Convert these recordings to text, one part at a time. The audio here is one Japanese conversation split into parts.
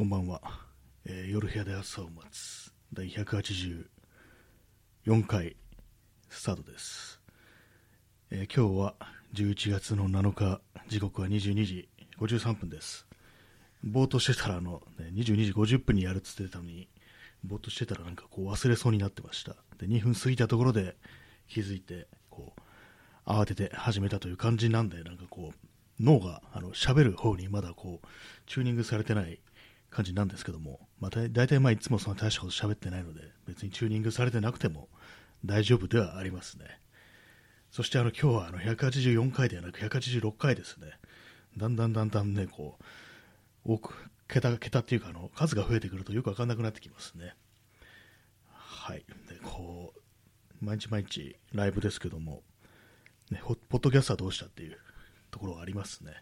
こんばんは、えー夜部屋で朝を待つ。第184回スタートです、えー今日は11月の7日時刻は22時53分です。ぼーっとしてたらあの、ね、22時50分にやるっつってたのにぼーっとしてたらなんかこう忘れそうになってました。で2分過ぎたところで気づいてこう慌てて始めたという感じなんでなんかこう脳があの喋る方にまだこうチューニングされてない感じなんですけども、まあ、だい大体まあいつもその大したこと喋ってないので別にチューニングされてなくても大丈夫ではありますね。そしてあの今日はあの184回ではなく186回ですね。だんだんだんだんねこう多く桁が桁っていうかあの数が増えてくるとよく分かんなくなってきますね。はい。でこう毎日毎日ライブですけども、ね、ポッドキャストはどうしたっていうところがありますね。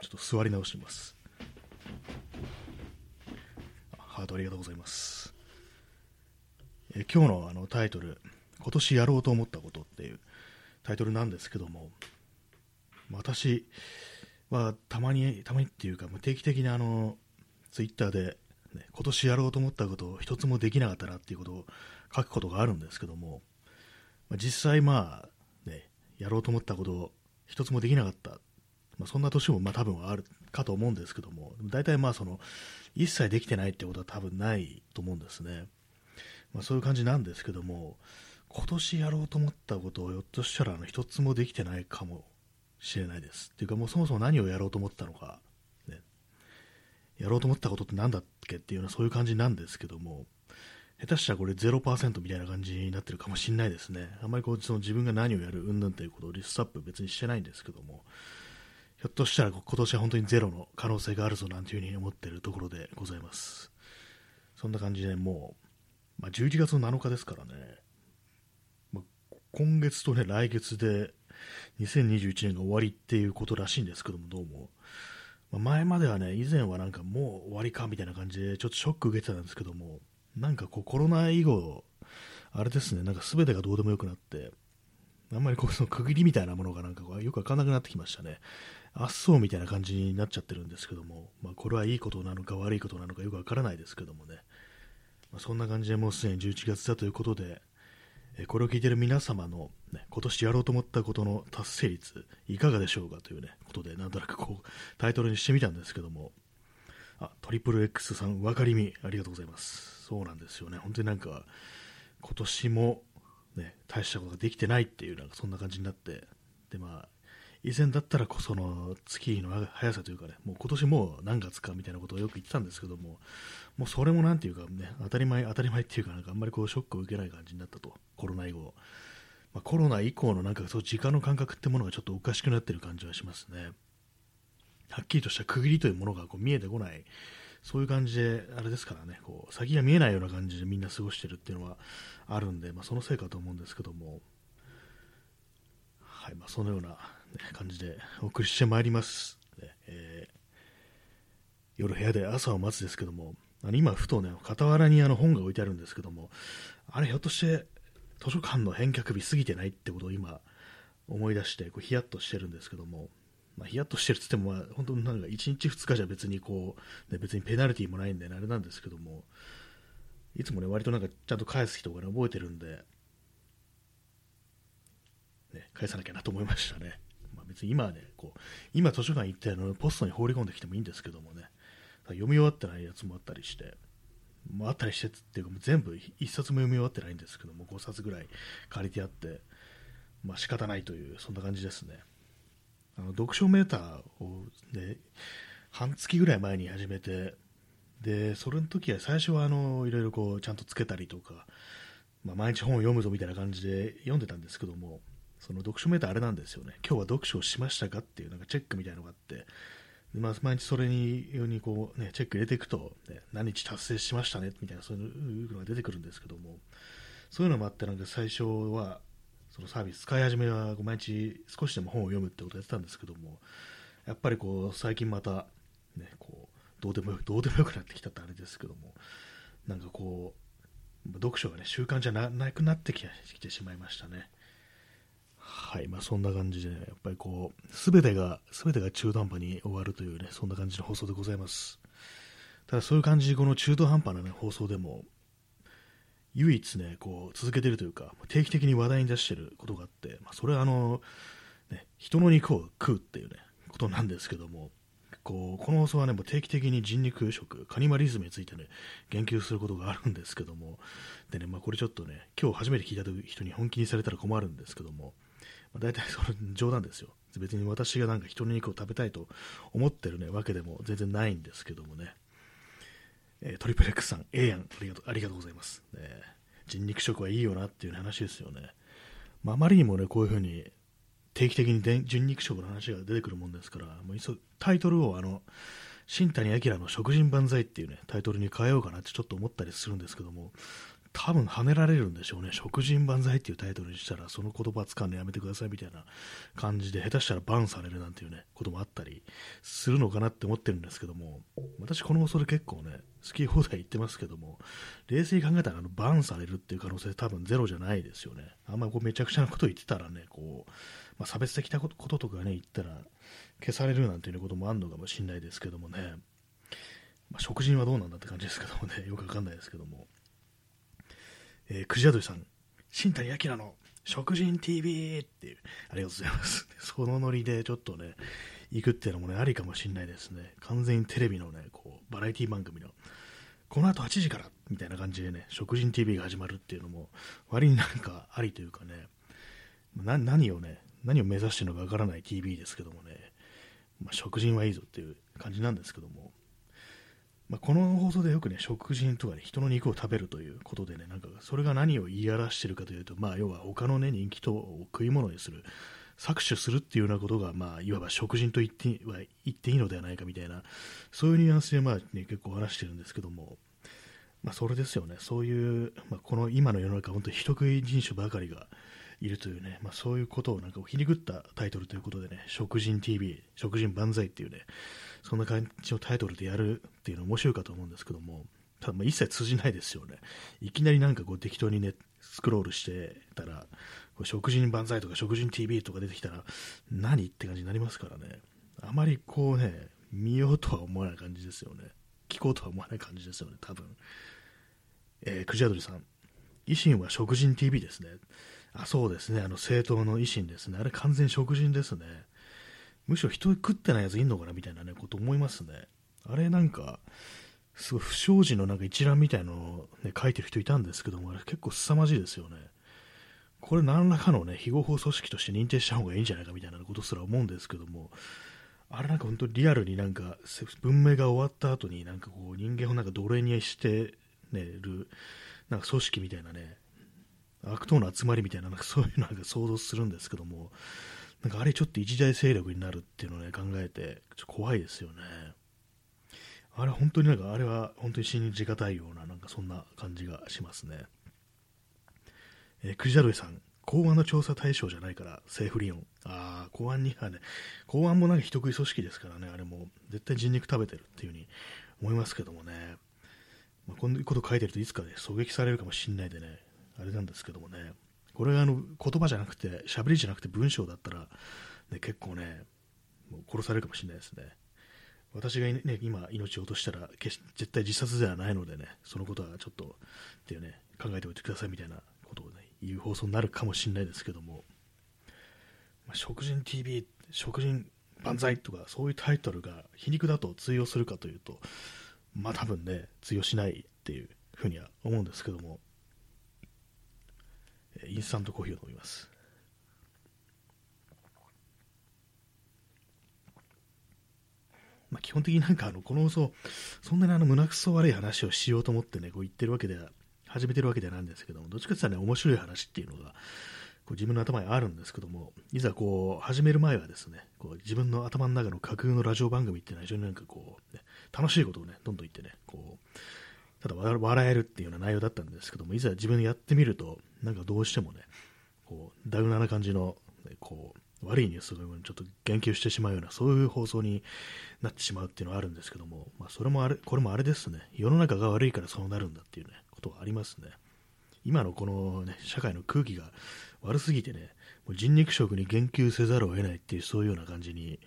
ちょっと座り直します。ハートありがとうございます。え今日のあのタイトル、今年やろうと思ったことっていうタイトルなんですけども、私はたまに、たまにっていうか、定期的にあの、ツイッターで、ね、今年やろうと思ったことを一つもできなかったなっていうことを書くことがあるんですけども、実際まあ、ね、やろうと思ったことを一つもできなかったまあ、そんな年もまあ多分あるかと思うんですけども、大体まあその一切できてないってことは多分ないと思うんですね。まあ、そういう感じなんですけども、今年やろうと思ったことをひょっとしたら一つもできてないかもしれないです。っていうかもうそもそも何をやろうと思ったのか、ね、やろうと思ったことって何だっけっていうようなそういう感じなんですけども、下手したらこれ0%みたいな感じになってるかもしれないですね。あんまりこうその自分が何をやる云々ということをリストアップ別にしてないんですけども、ひょっとしたら今年は本当にゼロの可能性があるぞなんていうふうに思っているところでございます。そんな感じでもう、まあ、11月の7日ですからね、まあ、今月とね、来月で2021年が終わりっていうことらしいんですけども、どうも。まあ、前まではね、以前はなんかもう終わりかみたいな感じでちょっとショック受けてたんですけども、なんかこうコロナ以後、あれですね、なんか全てがどうでもよくなって、あんまりこうその区切りみたいなものがなんかよくわかんなくなってきましたね。あっそうみたいな感じになっちゃってるんですけども、まあ、これはいいことなのか悪いことなのかよくわからないですけどもね、まあ、そんな感じでもうすでに11月だということで、えこれを聞いている皆様の、ね、今年やろうと思ったことの達成率いかがでしょうかという、ね、ことでなんとなくこうタイトルにしてみたんですけども。あトリプル X さん分かりみ。ありがとうございます。そうなんですよね。本当になんか今年も、ね、大したことができてないっていうなんかそんな感じになって。でまあ以前だったらこその月の速さというかね、もう今年もう何月かみたいなことをよく言ってたんですけども、もうそれもなんていうかね、当たり前、当たり前っていうか、なんかあんまりこうショックを受けない感じになったと、コロナ以後。まあ、コロナ以降のなんかそう時間の感覚ってものがちょっとおかしくなってる感じはしますね。はっきりとした区切りというものがこう見えてこない、そういう感じで、あれですからね、こう先が見えないような感じでみんな過ごしてるっていうのはあるんで、まあ、そのせいかと思うんですけども、はいまあ、そのような、感じでお送りしてまいります。えー夜部屋で朝を待つですけども、あの今、ふとね、傍らにあの本が置いてあるんですけども、あれ、ひょっとして図書館の返却日過ぎてないってことを今、思い出して、こうヒヤッとしてるんですけども、まあ、ヒヤッとしてるって言っても、本当になんか1日2日じゃ別にこう、ね、別にペナルティーもないんで、あれなんですけども、いつもね、割となんかちゃんと返す人がね、覚えてるんで、ね、返さなきゃなと思いましたね。別に今はね、こう、今図書館行ってあのポストに放り込んできてもいいんですけどもね、読み終わってないやつもあったりして、まあ、あったりしてっていうか、もう全部一冊も読み終わってないんですけども、5冊ぐらい借りてあって、まあ仕方ないという、そんな感じですね。あの読書メーターを、ね、半月ぐらい前に始めて、で、それの時は最初はあのいろいろこうちゃんとつけたりとか、まあ、毎日本を読むぞみたいな感じで読んでたんですけども、その読書メーターあれなんですよね、今日は読書をしましたかっていうなんかチェックみたいなのがあって、でまあ、毎日それにようにこう、ね、チェック入れていくと、ね、何日達成しましたねみたいなそういうのが出てくるんですけども、そういうのもあって、なんか最初は、そのサービス使い始めは毎日少しでも本を読むってことをやってたんですけども、やっぱりこう最近また、ね、こうどうでもよどうでもよくなってきたってあれですけども、なんかこう、読書がね習慣じゃななくなってききてしまいましたね。はい、まあそんな感じで、ね、やっぱりこう、すべてが、すべてが中途半端に終わるというね、そんな感じの放送でございます。ただそういう感じこの中途半端な、ね、放送でも唯一ねこう続けてるというか定期的に話題に出してることがあって、まあ、それはあの、ね、人の肉を食うっていうねことなんですけどもこうこの放送はねもう定期的に人肉食カニマリズムについてね言及することがあるんですけどもでね、まあ、これちょっとね今日初めて聞いた人に本気にされたら困るんですけども、まあ、大体それ冗談ですよ別に私がなんか人の肉を食べたいと思ってる、ね、わけでも全然ないんですけどもね、えー、トリプレックスさん、ええやんありがとう、ありがとうございます、ね。人肉食はいいよなっていう話ですよね。まあ、あまりにもね、こういうふうに定期的に人肉食の話が出てくるもんですから、もういそタイトルをあの、新谷明の食人万歳っていうね、タイトルに変えようかなってちょっと思ったりするんですけども、多分跳ねられるんでしょうね。食人万歳っていうタイトルにしたら、その言葉使うのやめてくださいみたいな感じで、下手したらバンされるなんていうね、こともあったりするのかなって思ってるんですけども、私この放送で結構ね、好き放題言ってますけども、冷静に考えたらあのバンされるっていう可能性多分ゼロじゃないですよね。あんまこうめちゃくちゃなこと言ってたらね、こう、まあ、差別的なこととかね、言ったら消されるなんていうこともあるのかもしれないですけどもね、まあ、食人はどうなんだって感じですけどもね、よくわかんないですけども。えー、くじあどりさん、新谷明の食人 TV っていう、ありがとうございます。そのノリでちょっとね、行くっていうのもね、ありかもしれないですね。完全にテレビのね、こう、バラエティ番組の、この後8時からみたいな感じでね、食人 TV が始まるっていうのも、割になんかありというかね、何をね、何を目指してるのかわからない TV ですけどもね、まあ、食人はいいぞっていう感じなんですけども、まあ、この放送でよくね、食人とかね、人の肉を食べるということでね、なんかそれが何を言い表しているかというと、まあ、要は他のね、人気とを食い物にする、搾取するっていうようなことが、まあ、いわば食人と言っては言っていいのではないかみたいな、そういうニュアンスで、まあね、結構話してるんですけども、まあ、それですよね、そういう、まあ、この今の世の中、本当に人食い人種ばかりがいるというね、まあ、そういうことをなんか皮肉ったタイトルということでね、食人 TV、食人万歳っていうね、そんな感じのタイトルでやるっていうの面白いかと思うんですけども、ただまあ一切通じないですよね。いきなりなんかこう適当にね、スクロールしてたら、こう食人万歳とか食人 TV とか出てきたら、何って感じになりますからね。あまりこうね、見ようとは思わない感じですよね。聞こうとは思わない感じですよね、多分。えー、くじあどりさん。維新は食人 TV ですね。あ、そうですね。あの政党の維新ですね。あれ完全食人ですね。むしろ人食ってないやついんのかなみたいなね、こと思いますね。あれなんか、すごい不祥事のなんか一覧みたいのを、ね、書いてる人いたんですけども、あれ結構凄まじいですよね。これ何らかのね、非合法組織として認定した方がいいんじゃないかみたいなことすら思うんですけども、あれなんか本当リアルになんか文明が終わった後になんかこう人間をなんか奴隷にしてねるなんか組織みたいなね悪党の集まりみたいななんかそういうのなんか想像するんですけどもなんかあれちょっと一大勢力になるっていうのをね考えてちょっと怖いですよね。あれ本当になんかあれは本当に信じがたいようななんかそんな感じがしますね。えー、クジャルイさん公安の調査対象じゃないから政府利用ああ公安にはね公安もなんか人食い組織ですからねあれも。絶対人肉食べてるっていう風に思いますけどもね、まあ、こんなこと書いてるといつかね狙撃されるかもしんないでねあれなんですけどもね。これがあの言葉じゃなくて、喋りじゃなくて文章だったら、ね、結構ね、もう殺されるかもしれないですね。私が、ね、今、命を落としたら絶対自殺ではないのでね、そのことはちょっとっていうね、考えておいてくださいみたいなことを、ね、言う放送になるかもしれないですけども、まあ、食人 TV、食人万歳とか、そういうタイトルが皮肉だと通用するかというと、まあ多分ね、通用しないっていうふうには思うんですけども、インスタントコーヒーを飲みます。まあ、基本的になんかあのこの放送、そんなにあの胸くそ悪い話をしようと思ってね、こう言ってるわけでは、始めてるわけではないんですけども、どっちかっていうとね、面白い話っていうのが、こう自分の頭にあるんですけども、いざこう始める前はですね、こう自分の頭の中の架空のラジオ番組っていうのは非常になんかこう、楽しいことをね、どんどん言ってね、こう、ただ笑えるっていうような内容だったんですけども、いざ自分でやってみると、なんかどうしてもね、こう、ダウナーな感じの、こう、悪いニュースをちょっと言及してしまうような、そういう放送になってしまうっていうのはあるんですけども、まあ、それもあれ、これもあれですね、世の中が悪いからそうなるんだっていうね、ことはありますね。今のこのね、社会の空気が悪すぎてね、もう人肉食に言及せざるを得ないっていう、そういうような感じに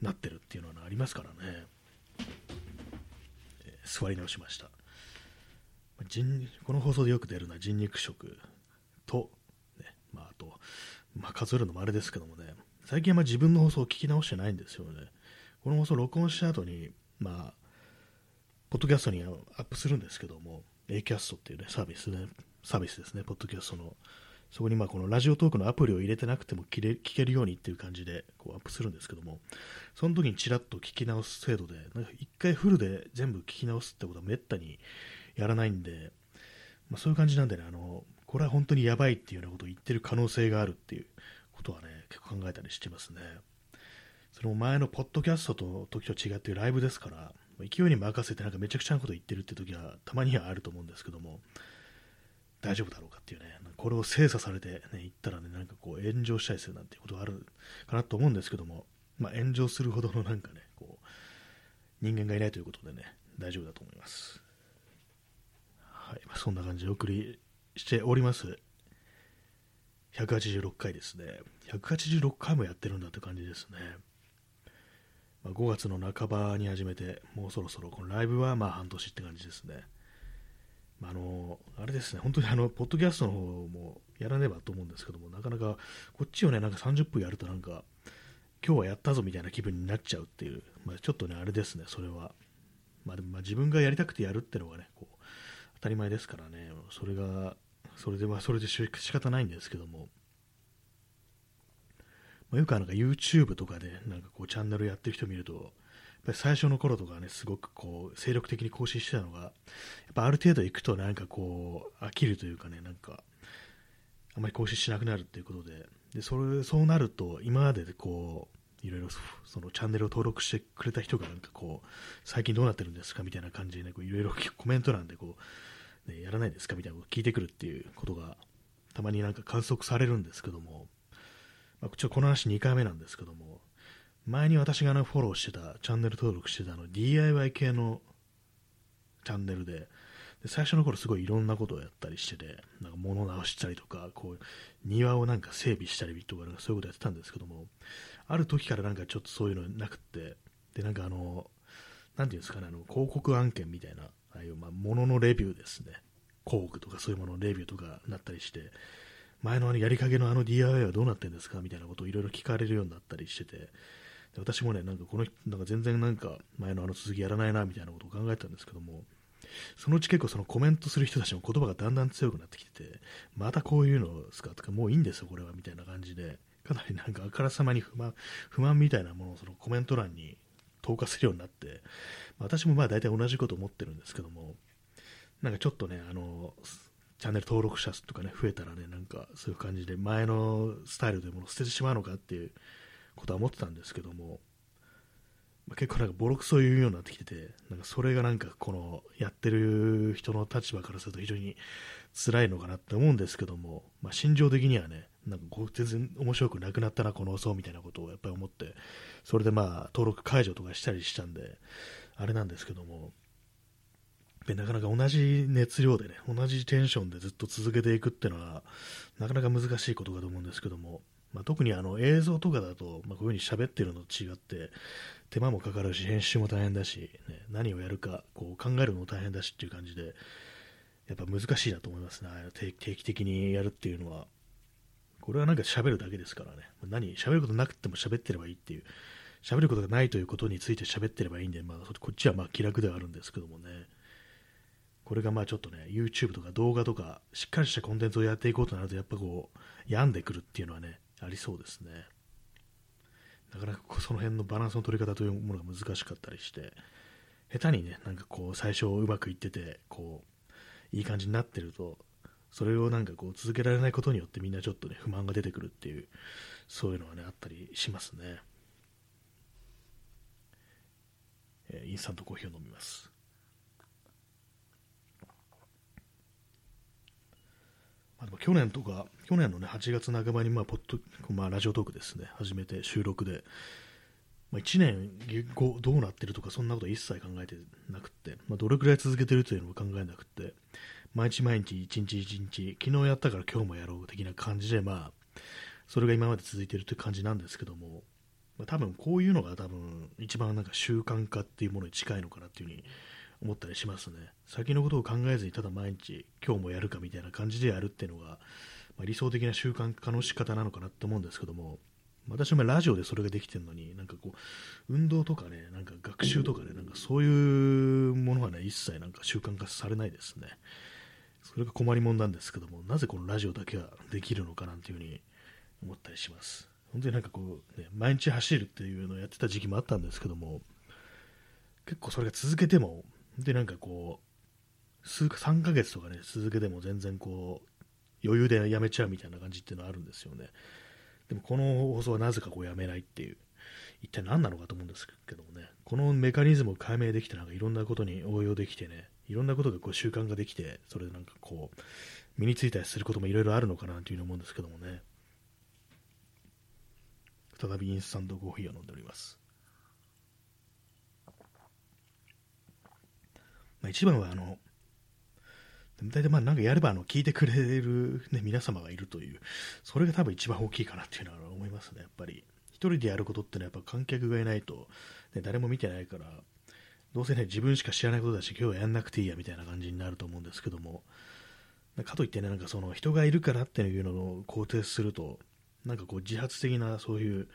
なってるっていうのはありますからね。座り直しました。人この放送でよく出るのは人肉食と、ねまあ、あと、まあ、数えるのもあれですけどもね、最近はまあ自分の放送を聞き直してないんですよね。この放送録音した後に、まあ、ポッドキャストにアップするんですけども、A キャストっていうね、サービスね、サービスですね、ポッドキャストの。そこにまあこのラジオトークのアプリを入れてなくても聞れ聞けるようにっていう感じでこうアップするんですけども、その時にちらっと聞き直す制度で、なんか一回フルで全部聞き直すってことはめったにやらないんで、まあ、そういう感じなんでね、あの、これは本当にやばいっていうようなことを言ってる可能性があるっていうことはね、結構考えたりしてますね。それも前のポッドキャストと時と違ってライブですから、勢いに任せてなんかめちゃくちゃなこと言ってるって時はたまにはあると思うんですけども、大丈夫だろうかっていうね、これを精査されて、ね、言ったらね、なんかこう炎上したりするなんていうことがあるかなと思うんですけども、まあ、炎上するほどのなんかね、こう、人間がいないということでね、大丈夫だと思います。はい、そんな感じでお送りしております。186回ですね。186回もやってるんだって感じですね。まあ、5月の半ばに始めて、もうそろそろこのライブはまあ半年って感じですね。まあ、あのあれですね、本当にあの、ポッドキャストの方もやらねばと思うんですけども、なかなかこっちをね、なんか30分やるとなんか、今日はやったぞみたいな気分になっちゃうっていう、まあ、ちょっとね、あれですね、それは。まあ、でもまあ自分がやりたくてやるってのがね、こう当たり前ですからね、それが、それではそれで仕方ないんですけども、まあ、よくなんか YouTube とかでなんかこうチャンネルやってる人見ると、ぱり最初の頃とかね、すごくこう、精力的に更新してたのが、やっぱある程度行くとなんかこう、飽きるというかね、なんか、あまり更新しなくなるっていうことで、で、それ、そうなると、今まででこう、いろいろそのチャンネルを登録してくれた人がなんかこう、最近どうなってるんですかみたいな感じでね、いろいろコメント欄でこう、ね、やらないですか？みたいなことを聞いてくるっていうことが、たまになんか観測されるんですけども、まあ、ちょこの話2回目なんですけども、前に私がフォローしてた、チャンネル登録してたの DIY 系のチャンネルで、で最初の頃すごいいろんなことをやったりしてて、なんか物直したりとか、こう、庭をなんか整備したりとか、そういうことやってたんですけども、ある時からなんかちょっとそういうのなくって、で、なんかあの、なんていうんですかね、あの、広告案件みたいな、ああいう、まあ、物のレビューですね。広告とかそういうもののレビューとかなったりして、前のあのやりかけのあの DIY はどうなってんですか？みたいなことをいろいろ聞かれるようになったりしてて、私もね、なんかこの、なんか全然なんか前のあの続きやらないなみたいなことを考えたんですけども、そのうち結構そのコメントする人たちの言葉がだんだん強くなってきてて、またこういうのですか？とか、もういいんですよ、これは、みたいな感じで、かなりなんかあからさまに不満不満みたいなものをそのコメント欄に投下するようになって、私もまあ大体同じこと思ってるんですけども、なんかちょっとね、あの、チャンネル登録者数とかね、増えたらね、なんかそういう感じで前のスタイルでもの捨ててしまうのかっていうことは思ってたんですけども、まあ、結構なんかボロクソ言うようになってきてて、なんかそれがなんかこのやってる人の立場からすると非常に辛いのかなって思うんですけども、まあ、心情的にはね、なんかこう全然面白くなくなったな、この層みたいなことをやっぱり思って、それでまあ登録解除とかしたりしたんで、あれなんですけども、なかなか同じ熱量でね、同じテンションでずっと続けていくっていうのは、なかなか難しいことかと思うんですけども、まあ、特にあの映像とかだと、まあ、こういうふうに喋ってるのと違って、手間もかかるし、編集も大変だし、ね、何をやるかこう考えるのも大変だしっていう感じで、やっぱ難しいなと思いますね、定期的にやるっていうのは。これはなんか喋るだけですからね、何、喋ることなくても喋ってればいいっていう、喋ることがないということについて喋ってればいいんで、まあ、こっちはまあ気楽ではあるんですけどもね。これがまあちょっとね、YouTube とか動画とか、しっかりしたコンテンツをやっていこうとなると、やっぱこう、病んでくるっていうのはね、ありそうですね。なかなかその辺のバランスの取り方というものが難しかったりして、下手にね、なんかこう、最初うまくいってて、こう、いい感じになってると、それをなんかこう、続けられないことによってみんなちょっとね、不満が出てくるっていう、そういうのはね、あったりしますね。えー、インスタントコーヒーを飲みます。まあ、でも去年とか、去年の、ね、8月半ばに、まあポッドまあ、ラジオトークですね、始めて収録で、まあ、1年後どうなってるとか、そんなこと一切考えてなくて、まあ、どれくらい続けてるというのも考えなくて、毎日毎日、一日一日、昨日やったから今日もやろう的な感じで、まあ、それが今まで続いているという感じなんですけども、まあ、多分こういうのが多分一番なんか習慣化っていうものに近いのかなっていうふうに思ったりしますね。先のことを考えずにただ毎日今日もやるかみたいな感じでやるっていうのが、まあ、理想的な習慣化の仕方なのかなって思うんですけども、私もラジオでそれができてるのに、なんかこう、運動とかね、なんか学習とかね、なんかそういうものがね、一切なんか習慣化されないですね。それが困りもんなんですけども、なぜこのラジオだけはできるのかなんていうふうに思ったりします。本当になんかこう、ね、毎日走るっていうのをやってた時期もあったんですけども、結構それが続けても、本当になんかこう、数か3ヶ月とかね、続けても全然こう、余裕でやめちゃうみたいな感じっていうのはあるんですよね。でもこの放送はなぜかこうやめないっていう、一体何なのかと思うんですけどもね、このメカニズムを解明できて、なんかいろんなことに応用できてね、いろんなことがこう習慣ができて、それでなんかこう、身についたりすることもいろいろあるのかなというふうに思うんですけどもね。再びインスタントコーヒーを飲んでおります。まあ、一番はあの、大体まあなんかやればあの聞いてくれる、ね、皆様がいるという、それが多分一番大きいかなっていうのは思いますね、やっぱり。一人でやることってのはやっぱ観客がいないと、ね、誰も見てないから、どうせね、自分しか知らないことだし、今日はやんなくていいやみたいな感じになると思うんですけども、かといってね、なんかその人がいるからっていうのを肯定すると、なんかこう自発的なそういう、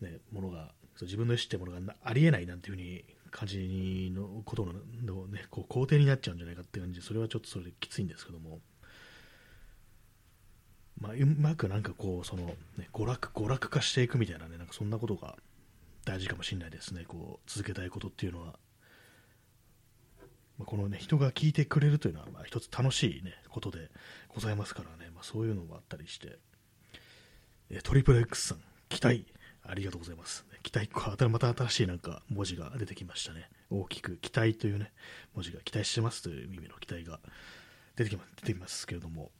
ね、ものが、自分の意思ってものがありえないなんていうふうに感じのことのね、こう肯定になっちゃうんじゃないかって感じで、それはちょっとそれできついんですけども、まあ、うまくなんかこう、その、ね、娯楽、娯楽化していくみたいなね、なんかそんなことが大事かもしれないですね、こう、続けたいことっていうのは。まあ、このね、人が聞いてくれるというのは、まあ、一つ楽しいね、ことでございますからね、まあ、そういうのもあったりして、えトリプル X さん、期待、ありがとうございます。期待、また新しいなんか文字が出てきましたね。大きく、期待というね、文字が期待してますという意味の期待が出てきます出てきますけれども、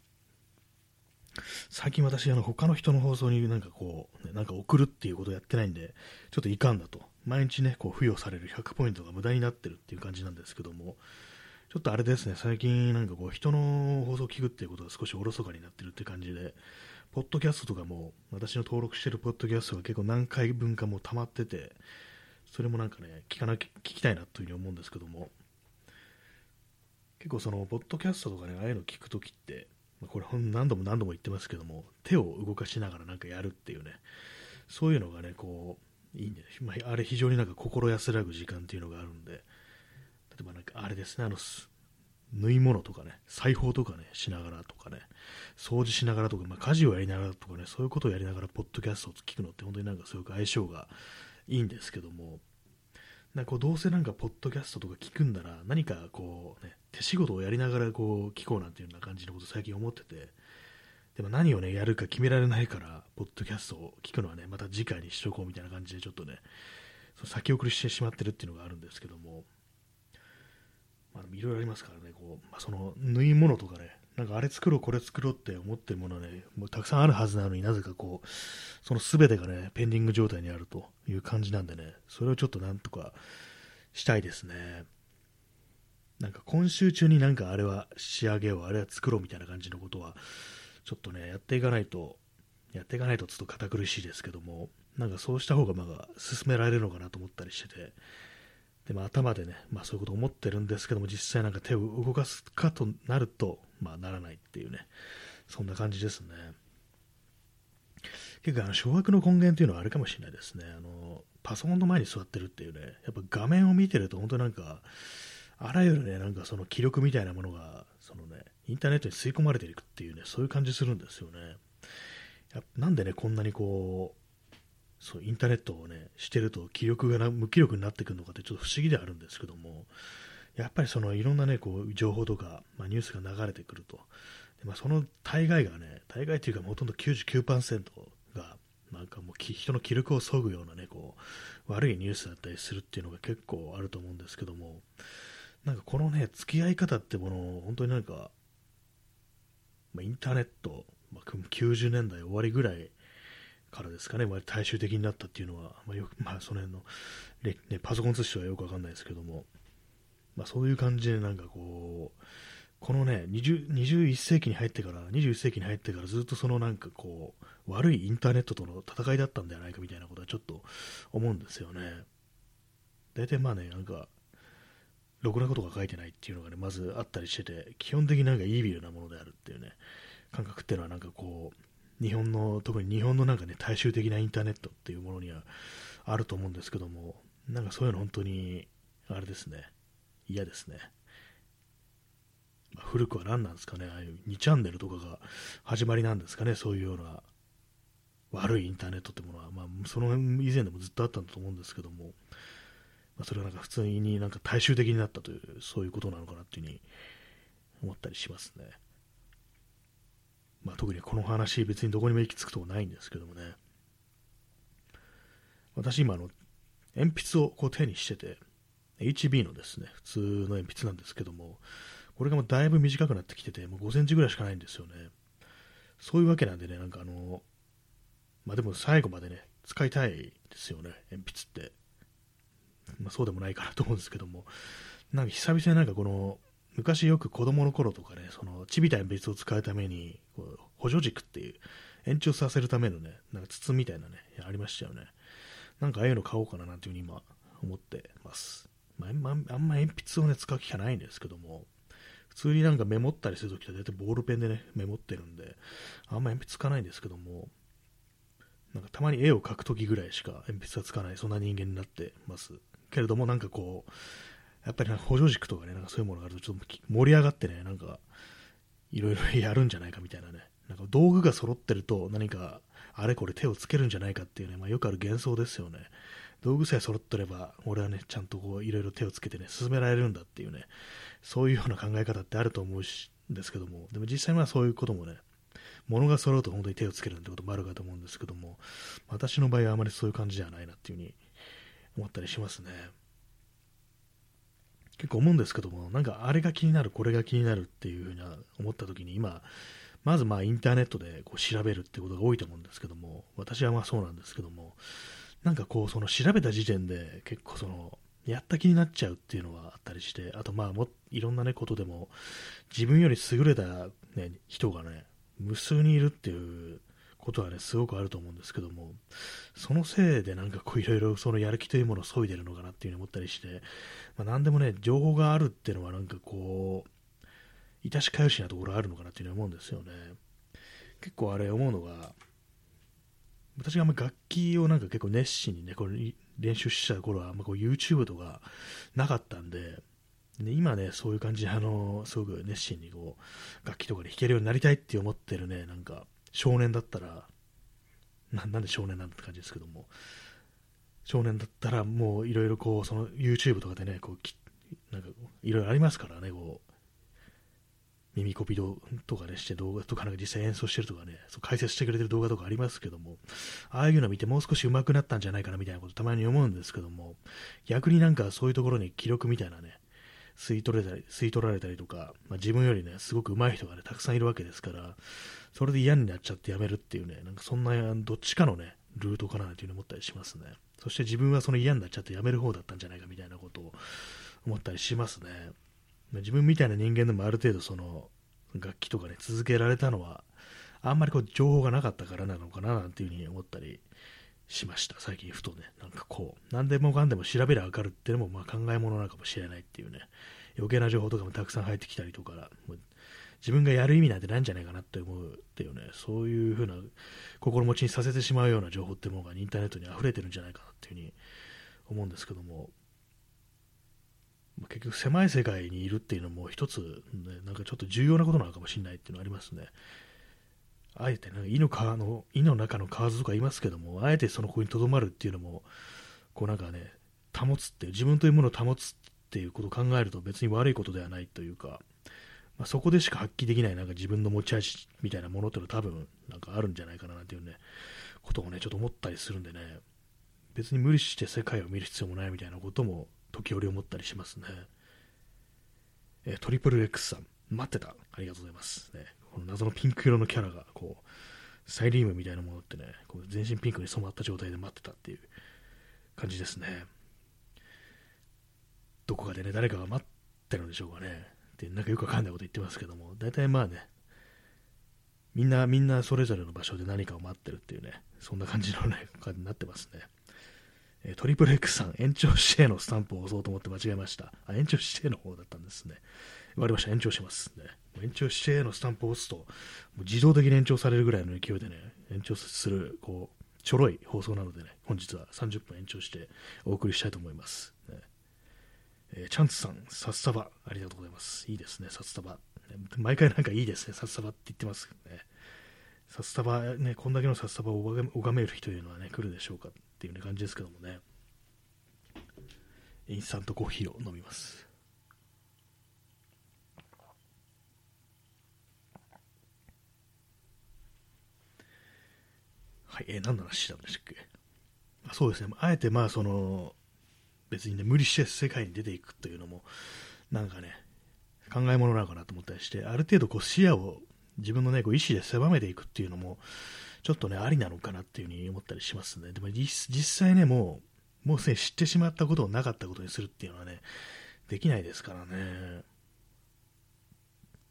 最近私、あの他の人の放送になんかこう、ね、なんか送るっていうことをやってないんで、ちょっといかんだと。毎日ね、こう付与される100ポイントが無駄になってるっていう感じなんですけども、ちょっとあれですね、最近なんかこう人の放送を聞くっていうことが少しおろそかになってるって感じで、ポッドキャストとかも、私の登録してるポッドキャストが結構何回分かもう溜まってて、それもなんかね、聞かなき聞きたいなというふうに思うんですけども、結構その、ポッドキャストとかね、ああいうの聞くときって、これ何度も何度も言ってますけども、手を動かしながらなんかやるっていうね、そういうのがね、こう、いいんで、ね、まあ、あれ非常になんか心安らぐ時間っていうのがあるんで、例えばなんかあれですね、あの、縫い物とかね、裁縫とかね、しながらとかね、掃除しながらとか、まあ、家事をやりながらとかね、そういうことをやりながら、ポッドキャストを聞くのって本当になんかすごく相性がいいんですけども、なんかこうどうせなんかポッドキャストとか聞くんなら、何かこうね、手仕事をやりながらこう聞こうなんていうような感じのこと最近思ってて、でも何をね、やるか決められないから、ポッドキャストを聞くのはね、また次回にしとこうみたいな感じでちょっとね、先送りしてしまってるっていうのがあるんですけども、まあ、いろいろありますからね、こうまあ、その縫い物とかね、なんかあれ作ろう、これ作ろうって思ってるものはね、もうたくさんあるはずなのになぜかこう、その全てがね、ペンディング状態にあるという感じなんでね、それをちょっとなんとかしたいですね。なんか今週中になんかあれは仕上げよう、あれは作ろうみたいな感じのことは、ちょっとね、やっていかないと、やっていかないとちょっと堅苦しいですけども、なんかそうした方がまあ進められるのかなと思ったりしてて、でも頭でね、まあ、そういうこと思ってるんですけども、実際なんか手を動かすかとなると、まあ、ならないっていうね、そんな感じですね。結構あの掌握の根源っていうのはあれかもしれないですね。あのパソコンの前に座ってるっていうね、やっぱ画面を見てると本当なんか、あらゆるね、なんかその記録みたいなものが、そのね、インターネットに吸い込まれていくっていうね、そういう感じするんですよね。やなんでね、こんなにこう、そうインターネットをねしてると気力が無気力になってくるのかってちょっと不思議であるんですけどもやっぱりそのいろんなねこう情報とか、まあ、ニュースが流れてくると、まあ、その大概がね大概というかほとんど99%がなんかもう人の気力を削ぐようなねこう悪いニュースだったりするっていうのが結構あると思うんですけども。なんかこのね付き合い方ってものを本当になんか、まあ、インターネット、まあ、90年代終わりぐらいからですかね、まあ、大衆的になったっていうのは、まあ、よまあ、その辺の、ね、パソコン通信はよくわかんないですけども、まあ、そういう感じでなんかこう、このね20、21世紀に入ってから、21世紀に入ってからずっとそのなんかこう、悪いインターネットとの戦いだったんじゃないかみたいなことはちょっと思うんですよね。大体まあね、なんか、ろくなことが書いてないっていうのがね、まずあったりしてて、基本的になんかイービルなものであるっていうね、感覚っていうのはなんかこう、日本の、特に日本のなんかね、大衆的なインターネットっていうものにはあると思うんですけども、なんかそういうの本当に、あれですね、嫌ですね。まあ、古くは何なんですかね、ああいう2チャンネルとかが始まりなんですかね、そういうような悪いインターネットってものは、まあ、その以前でもずっとあったんだと思うんですけども、まあ、それがなんか普通になんか大衆的になったという、そういうことなのかなっていうふうに思ったりしますね。まあ、特にこの話、別にどこにも行き着くとこないんですけどもね、私今あの、鉛筆をこう手にしてて、HB のですね、普通の鉛筆なんですけども、これがもうだいぶ短くなってきてて、もう5センチぐらいしかないんですよね。そういうわけなんでね、なんかあの、まあでも最後までね、使いたいですよね、鉛筆って。まあそうでもないかなと思うんですけども、なんか久々になんかこの、昔よく子供の頃とかね、その、ちびた鉛筆を使うために、補助軸っていう、延長させるためのね、なんか筒みたいなね、ありましたよね。なんかああいうの買おうかななんていうふうに今思ってます。まあ、あんま鉛筆をね、使う機会ないんですけども、普通になんかメモったりするときは大体ボールペンでね、メモってるんで、あんま鉛筆使わないんですけども、なんかたまに絵を描くときぐらいしか鉛筆はつかない、そんな人間になってます。けれども、なんかこう、やっぱりなんか補助軸とかね、なんかそういうものがあると、ちょっと盛り上がってね、なんか、いろいろやるんじゃないかみたいなね、なんか道具が揃ってると、何か、あれこれ手をつけるんじゃないかっていうね、まあ、よくある幻想ですよね。道具さえ揃ってれば、俺はね、ちゃんとこう、いろいろ手をつけてね、進められるんだっていうね、そういうような考え方ってあると思うんですけども、でも実際はそういうこともね、物が揃うと本当に手をつけるなんてこともあるかと思うんですけども、私の場合はあまりそういう感じではないなっていうふうに思ったりしますね。結構思うんですけども、なんかあれが気になる、これが気になるっていうふうに思った時に今、まずまあインターネットでこう調べるってことが多いと思うんですけども、私はまあそうなんですけども、なんかこう、その調べた時点で結構その、やった気になっちゃうっていうのはあったりして、あとまあも、いろんなね、ことでも、自分より優れた、ね、人がね、無数にいるっていうことはね、すごくあると思うんですけども、そのせいでなんかこういろいろそのやる気というものを削いでるのかなっていうふうに思ったりして、まあ、何でもね、情報があるっていうのはなんかこう、いたしかよしなところあるのかなっていうふうに思うんですよね。結構あれ思うのが、私があんま楽器をなんか結構熱心にね、これ練習した頃はまこう YouTube とかなかったんで、で今ね、そういう感じで、あの、すごく熱心にこう、楽器とかで弾けるようになりたいって思ってるね、なんか、少年だったら、ななんで少年なんて感じですけども、少年だったらもういろいろこう、その YouTube とかでね、こう、なんかいろいろありますからね、こう、耳コピとかでして動画とかなんか実際演奏してるとかね、そう解説してくれてる動画とかありますけども、ああいうの見てもう少し上手くなったんじゃないかなみたいなことたまに思うんですけども、逆になんかそういうところに記録みたいなね、吸い取れたり、吸い取られたりとか、まあ、自分よりね、すごく上手い人がね、たくさんいるわけですから、それで嫌になっちゃってやめるっていうね、なんかそんな、どっちかのね、ルートかなというふうに思ったりしますね。そして自分はその嫌になっちゃってやめる方だったんじゃないかみたいなことを思ったりしますね。自分みたいな人間でもある程度その楽器とかね、続けられたのは、あんまりこう情報がなかったからなのかななんていうふうに思ったりしました。最近ふとね、なんかこう、何でもかんでも調べりゃ分かるっていうのもまあ考え物なのかもしれないっていうね、余計な情報とかもたくさん入ってきたりとか、自分がやる意味なんてないんじゃないかなって思うっていうね、そういうふうな心持ちにさせてしまうような情報っていうものがインターネットに溢れてるんじゃないかなっていうふうに思うんですけども、結局狭い世界にいるっていうのも一つ、ね、なんかちょっと重要なことなのかもしれないっていうのはありますね。あえて、ね、胃の皮の、胃の中の蛙とか言いますけども、あえてその子にとどまるっていうのも、こうなんかね、保つっていう、自分というものを保つっていうことを考えると別に悪いことではないというか、まあ、そこでしか発揮できないなんか自分の持ち味みたいなものっていうのは多分なんかあるんじゃないかなっていうね、ことをね、ちょっと思ったりするんでね、別に無理して世界を見る必要もないみたいなことも時折思ったりしますね。えー、トリプル X さん、待ってた。ありがとうございます。ね、この謎のピンク色のキャラが、こう、サイリウムみたいなものってね、こう全身ピンクに染まった状態で待ってたっていう感じですね。どこかでね、誰かが待ってるんでしょうかね。ってなんかよくわかんないこと言ってますけども、大体まあね、みんな、みんなそれぞれの場所で何かを待ってるっていうね、そんな感じのね、感じになってますね。えートリプル X さん、延長指定のスタンプを押そうと思って間違えました。あ、延長指定の方だったんですね。わかりました。延長します。ね、延長指定のスタンプを押すと、もう自動的に延長されるぐらいの勢いでね、延長する、こう、ちょろい放送なのでね、本日は30分延長してお送りしたいと思います。ねえーチャンツさん、札束、ありがとうございます。いいですね、札束。ね毎回なんかいいですね、札束って言ってますけどね。札束、ね、こんだけの札束を拝め拝める日というのはね、来るでしょうかっていう、ね、感じですけどもね。インスタントコーヒーを飲みます。はい、えー何の話したんでしたっけ？あそうですね、あえてまあその、別にね、無理して世界に出ていくというのも、なんかね、考え物なのかなと思ったりして、ある程度こう視野を自分のね、こう意思で狭めていくっていうのも、ちょっとね、ありなのかなっていうふうに思ったりしますね。でも実際ね、もう、もうすでに知ってしまったことをなかったことにするっていうのはね、できないですからね。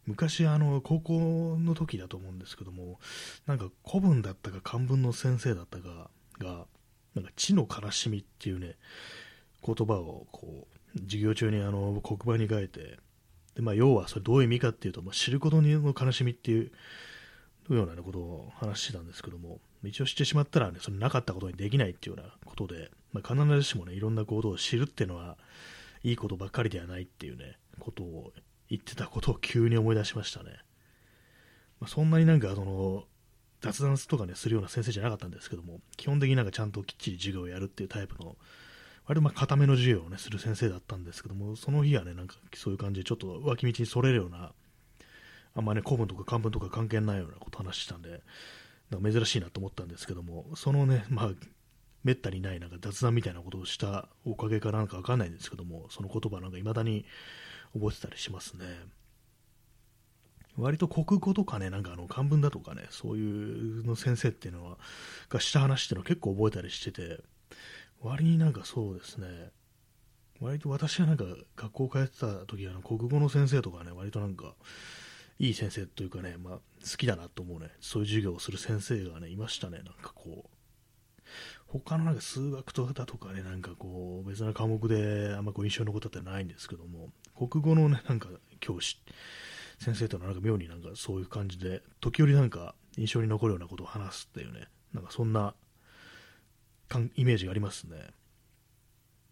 昔、あの、高校の時だと思うんですけども、なんか古文だったか漢文の先生だったかが、なんか知の悲しみっていうね、言葉をこう、授業中にあの黒板に書いて、でまあ、要はそれどういう意味かっていうと、まあ、知ることの悲しみっていうような、ことを話してたんですけども、一応知ってしまったら、ね、それなかったことにできないっていうようなことで、まあ、必ずしもね、いろんなことを知るっていうのは、いいことばっかりではないっていうね、ことを言ってたことを急に思い出しましたね。まあ、そんなになんかその、雑談とかね、するような先生じゃなかったんですけども、基本的になんかちゃんときっちり授業をやるっていうタイプの、割とまあ固めの授業をね、する先生だったんですけども、その日はね、なんかそういう感じでちょっと脇道にそれるような、あんまね、古文とか漢文とか関係ないようなこと話したんで、なんか珍しいなと思ったんですけども、そのね、まあ、めったにないなんか雑談みたいなことをしたおかげかなんかわかんないんですけども、その言葉なんか未だに覚えてたりしますね。割と国語とかね、なんかあの漢文だとかね、そういうの先生っていうのは、がした話っていうのは結構覚えたりしてて、割になんかそうですね、割と私はなんか学校通ってた時あの国語の先生とかね、割となんか、いい先生というかね、まあ、好きだなと思うね、そういう授業をする先生がね、いましたね、なんかこう。他のなんか数学とかだとかね、なんかこう、別な科目であんまこう印象に残ったってないんですけども、国語のね、なんか教師、先生とのなんか妙になんかそういう感じで、時折なんか印象に残るようなことを話すっていうね、なんかそんなイメージがありますね。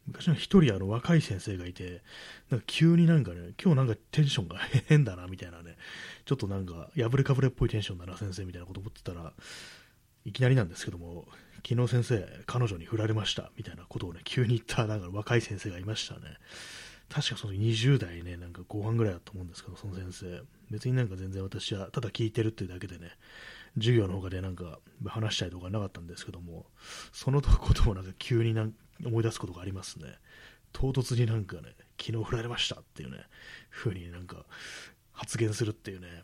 昔の一人あの若い先生がいて、なんか急になんかね、今日なんかテンションが変だなみたいなね、ちょっとなんか破れかぶれっぽいテンションだな先生みたいなこと思ってたら、いきなりなんですけども、昨日先生、彼女に振られましたみたいなことをね、急に言ったなんか若い先生がいましたね。確かその20代ね、なんか後半ぐらいだと思うんですけど、その先生。別になんか全然私はただ聞いてるっていうだけでね、授業の他でなんか話したりとかなかったんですけども、そのことをなんか急になん思い出すことがありますね。唐突になんかね、昨日振られましたっていうね、風になんか発言するっていうね、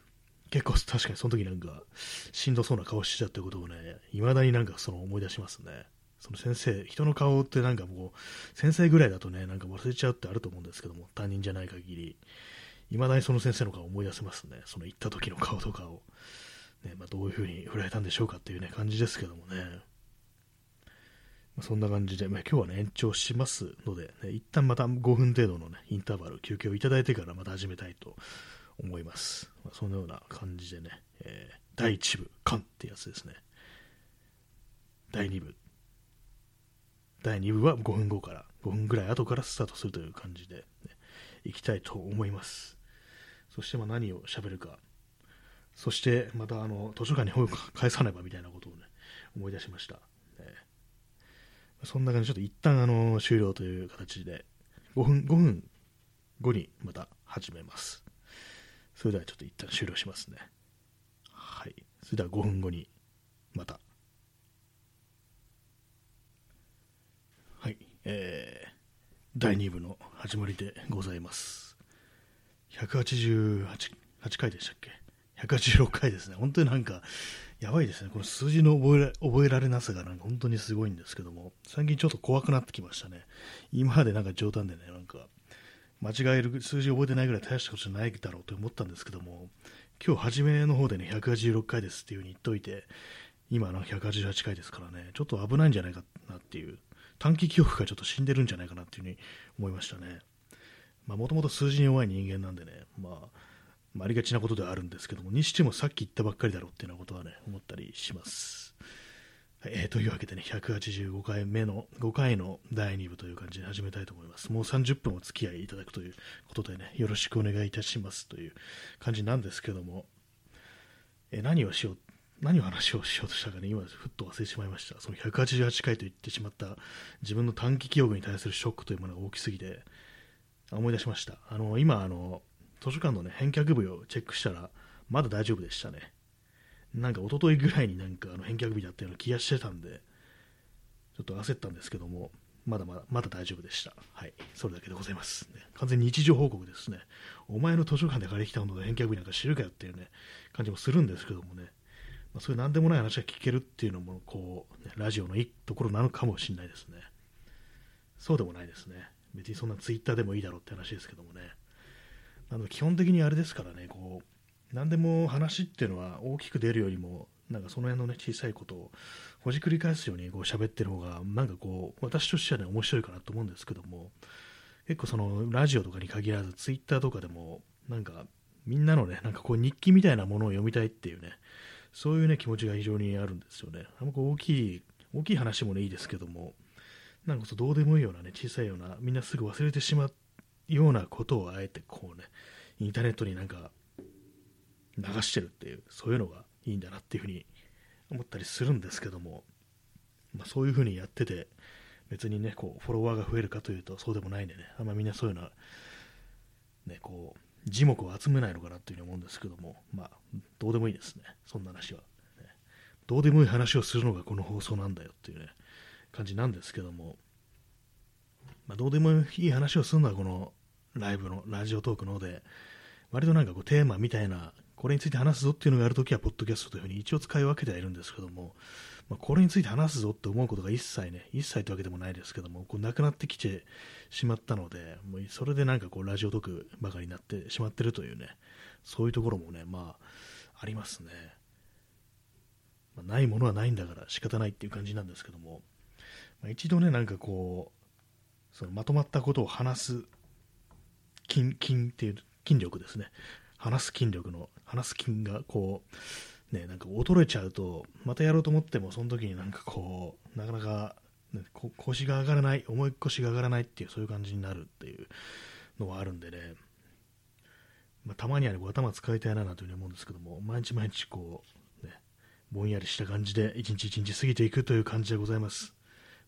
結構確かにその時なんかしんどそうな顔してたってことをね、未だになんかその思い出しますね。その先生、人の顔ってなんかもう、先生ぐらいだとね、なんか忘れちゃうってあると思うんですけども、他人じゃない限り、未だにその先生の顔を思い出せますね。その行った時の顔とかを。ね、まあ、どういう風に振られたんでしょうかっていうね、感じですけどもね。そんな感じで、まあ、今日はね、延長しますので、ね、一旦また5分程度のね、インターバル、休憩をいただいてからまた始めたいと思います。まあ、そのような感じでね、えー第1部、カンってやつですね。第2部。第2部は5分後から、5分ぐらい後からスタートするという感じで、ね、いきたいと思います。そしてまあ何を喋るか。そしてまたあの図書館に本を返さねばみたいなことをね、思い出しました。そんな感じで、ちょっと一旦あの終了という形で、5分、5分後にまた始めます。それではちょっと一旦終了しますね。はい。それでは5分後にまた。はい。えー、第2部の始まりでございます。188 8回でしたっけ ?186 回ですね。本当になんか、やばいですね。この数字の覚えら覚えられなさがなんか本当にすごいんですけども、最近ちょっと怖くなってきましたね。今までなんか冗談でね、なんか、間違える数字覚えてないぐらい大したことじゃないだろうと思ったんですけども、今日初めの方でね、186回ですっていう風に言っといて、今の188回ですからね、ちょっと危ないんじゃないかなっていう、短期記憶がちょっと死んでるんじゃないかなっていうふうに思いましたね。もともと数字に弱い人間なんでね、まあ、まあ、ありがちなことではあるんですけども、にしてもさっき言ったばっかりだろうっていうようなことはね、思ったりします。はいえー、というわけでね、185回目の、5回の第2部という感じで始めたいと思います。もう30分お付き合いいただくということでね、よろしくお願いいたしますという感じなんですけども、えー、何をしよう、何を話をしようとしたかね、今、ふっと忘れてしまいました。その188回と言ってしまった自分の短期記憶に対するショックというものが大きすぎて、思い出しました。あの、今、あの、図書館のね、返却部をチェックしたら、まだ大丈夫でしたね。なんか一昨日ぐらいになんかあの返却日だったような気がしてたんで、ちょっと焦ったんですけども、まだまだ、まだ大丈夫でした。はい。それだけでございます。ね、完全に日常報告ですね。お前の図書館で借りてきたもので返却日なんか知るかよっていうね、感じもするんですけどもね。まあ、そういう何でもない話が聞けるっていうのも、こう、ね、ラジオのいいところなのかもしれないですね。そうでもないですね。別にそんなツイッターでもいいだろうって話ですけどもね。なの基本的にあれですからね、こう、何でも話っていうのは大きく出るよりも、なんかその辺のね、小さいことをほじくり返すようにこう喋ってる方が、なんかこう、私としてはね、面白いかなと思うんですけども、結構その、ラジオとかに限らず、ツイッターとかでも、なんか、みんなのね、なんかこう日記みたいなものを読みたいっていうね、そういうね、気持ちが非常にあるんですよね。あんまこう大きい、大きい話もね、いいですけども、なんかどうでもいいようなね、小さいような、みんなすぐ忘れてしまようなことをあえてこうね、インターネットになんか流してるっていう、そういうのがいいんだなっていうふうに思ったりするんですけども、まあ、そういうふうにやってて、別にね、こう、フォロワーが増えるかというと、そうでもないんでね、あんまみんなそういうのは、ね、こう、字幕を集めないのかなというふうに思うんですけども、まあ、どうでもいいですね、そんな話は。ね、どうでもいい話をするのがこの放送なんだよっていうね、感じなんですけども、まあ、どうでもいい話をするのはこのライブの、ラジオトークので、割となんかこうテーマみたいなこれについて話すぞっていうのがあるときは、ポッドキャストというふうに一応使い分けてはいるんですけども、まあ、これについて話すぞって思うことが一切ね、一切というわけでもないですけども、こうなくなってきてしまったので、もうそれでなんかこう、ラジオトークばかりになってしまってるというね、そういうところもね、まあ、ありますね。まあ、ないものはないんだから仕方ないっていう感じなんですけども、まあ、一度ね、なんかこう、そのまとまったことを話す筋筋っていう筋力ですね。話す筋力の、話す筋がこう、ね、なんか衰えちゃうと、またやろうと思っても、その時になんかこう、なかなか、ね、腰が上がらない、重い腰が上がらないっていう、そういう感じになるっていうのはあるんでね、まあ、たまにはね、頭使いたいなというふうに思うんですけども、毎日毎日こう、ね、ぼんやりした感じで、一日一日過ぎていくという感じでございます。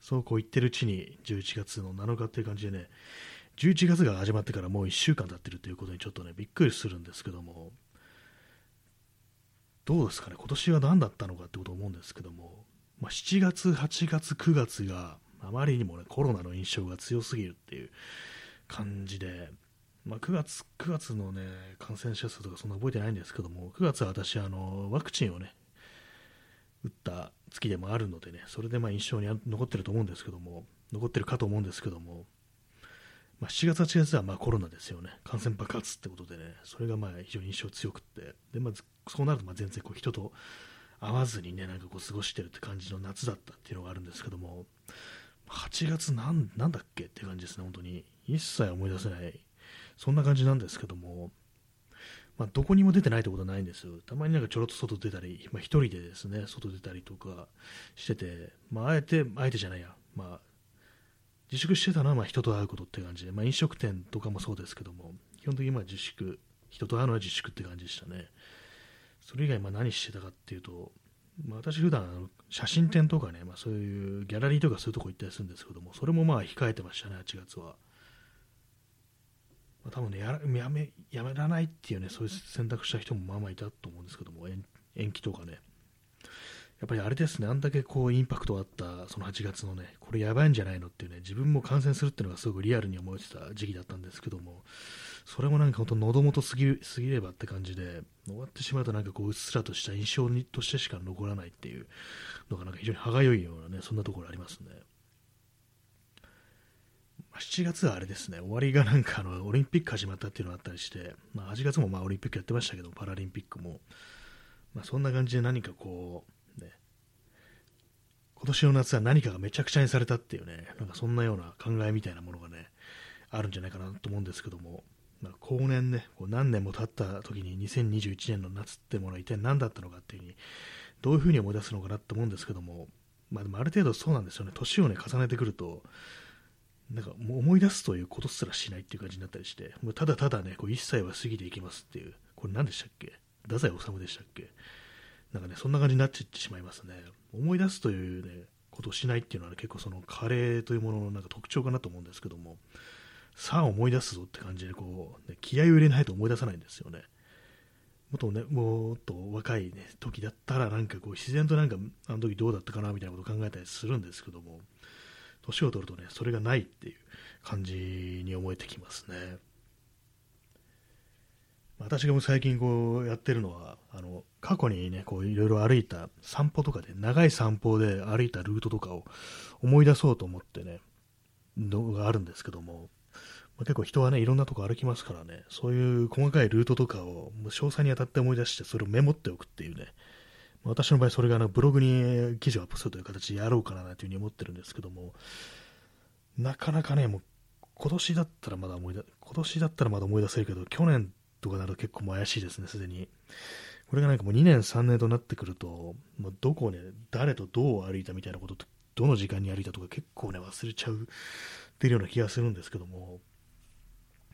そうこう言ってるうちに、11月の7日っていう感じでね、11月が始まってからもう1週間経ってるということにちょっとね、びっくりするんですけども、どうですかね、今年は何だったのかってことを思うんですけども、まあ、7月、8月、9月があまりにもね、コロナの印象が強すぎるっていう感じで、まあ、9月、9月のね、感染者数とかそんな覚えてないんですけども、9月は私、あの、ワクチンをね、打った月でもあるのでね、それでまあ印象に残ってると思うんですけども、残ってるかと思うんですけども、まあ、7月、8月はまあコロナですよね、感染爆発ってことでね、それがまあ非常に印象強くって、でまあ、そうなるとまあ全然こう人と会わずにね、なんかこう過ごしてるって感じの夏だったっていうのがあるんですけども、8月なんなんだっけって感じですね、本当に。一切思い出せない、そんな感じなんですけども、まあ、どこにも出てないってことはないんですよ。たまになんかちょろっと外出たり、まあ、一人でですね、外出たりとかしてて、まあ、あえて、あえてじゃないや、まあ、自粛してたのはま人と会うことって感じで、まあ、飲食店とかもそうですけども、基本的にま自粛、人と会うのは自粛って感じでしたね。それ以外ま何してたかっていうと、まあ、私普段あの写真展とかね、まあ、そういうギャラリーとかそういうとこ行ったりするんですけども、それもまあ控えてましたね、8月は。まあ、多分ねややめ、やめらないっていうね、そういう選択した人もまあまあいたと思うんですけども、延期とかね。やっぱりあれですね、あんだけこうインパクトあったその8月のね、これやばいんじゃないのっていうね、自分も感染するっていうのがすごくリアルに思えてた時期だったんですけども、それもなんか本当喉元すぎすぎればって感じで、終わってしまうとなんかこううっすらとした印象にとしてしか残らないっていうのがなんか非常に歯がゆいようなね、そんなところありますね。7月はあれですね、終わりがなんかあのオリンピック始まったっていうのがあったりして、まあ、8月もまあオリンピックやってましたけど、パラリンピックも、まあ、そんな感じで何かこう、今年の夏は何かがめちゃくちゃにされたっていうね、なんかそんなような考えみたいなものがね、あるんじゃないかなと思うんですけども、まあ、後年ね、こう何年も経った時に2021年の夏ってものは一体何だったのかっていうふうに、どういうふうに思い出すのかなと思うんですけども、まあ、でもある程度そうなんですよね、年をね、重ねてくると、なんかもう思い出すということすらしないっていう感じになったりして、もうただただね、こう一切は過ぎていきますっていう、これ何でしたっけ？太宰治でしたっけ？なんかね、そんな感じになっていってしまいますね。思い出すというね、ことをしないっていうのは、ね、結構そのカレーというもののなんか特徴かなと思うんですけども、さあ思い出すぞって感じでこう、ね、気合を入れないと思い出さないんですよね。もっとね、もっと若い、ね、時だったらなんかこう自然となんかあの時どうだったかなみたいなことを考えたりするんですけども、年を取るとね、それがないっていう感じに思えてきますね。私がもう最近こうやってるのは、あの過去にね、こういろいろ歩いた散歩とかで、長い散歩で歩いたルートとかを思い出そうと思ってね、のがあるんですけども、まあ、結構人はね、いろんなとこ歩きますからね、そういう細かいルートとかを詳細に当たって思い出して、それをメモっておくっていうね、私の場合、それがあのブログに記事をアップするという形でやろうかなというふうに思ってるんですけども、なかなかね、もう今年だったらまだ思い出、今年だったらまだ思い出せるけど、去年とかなると結構も怪しいですね、すでに。これがなんかもう2年、3年となってくると、もうどこね、誰とどう歩いたみたいなことと、どの時間に歩いたとか結構ね、忘れちゃうっていうような気がするんですけども、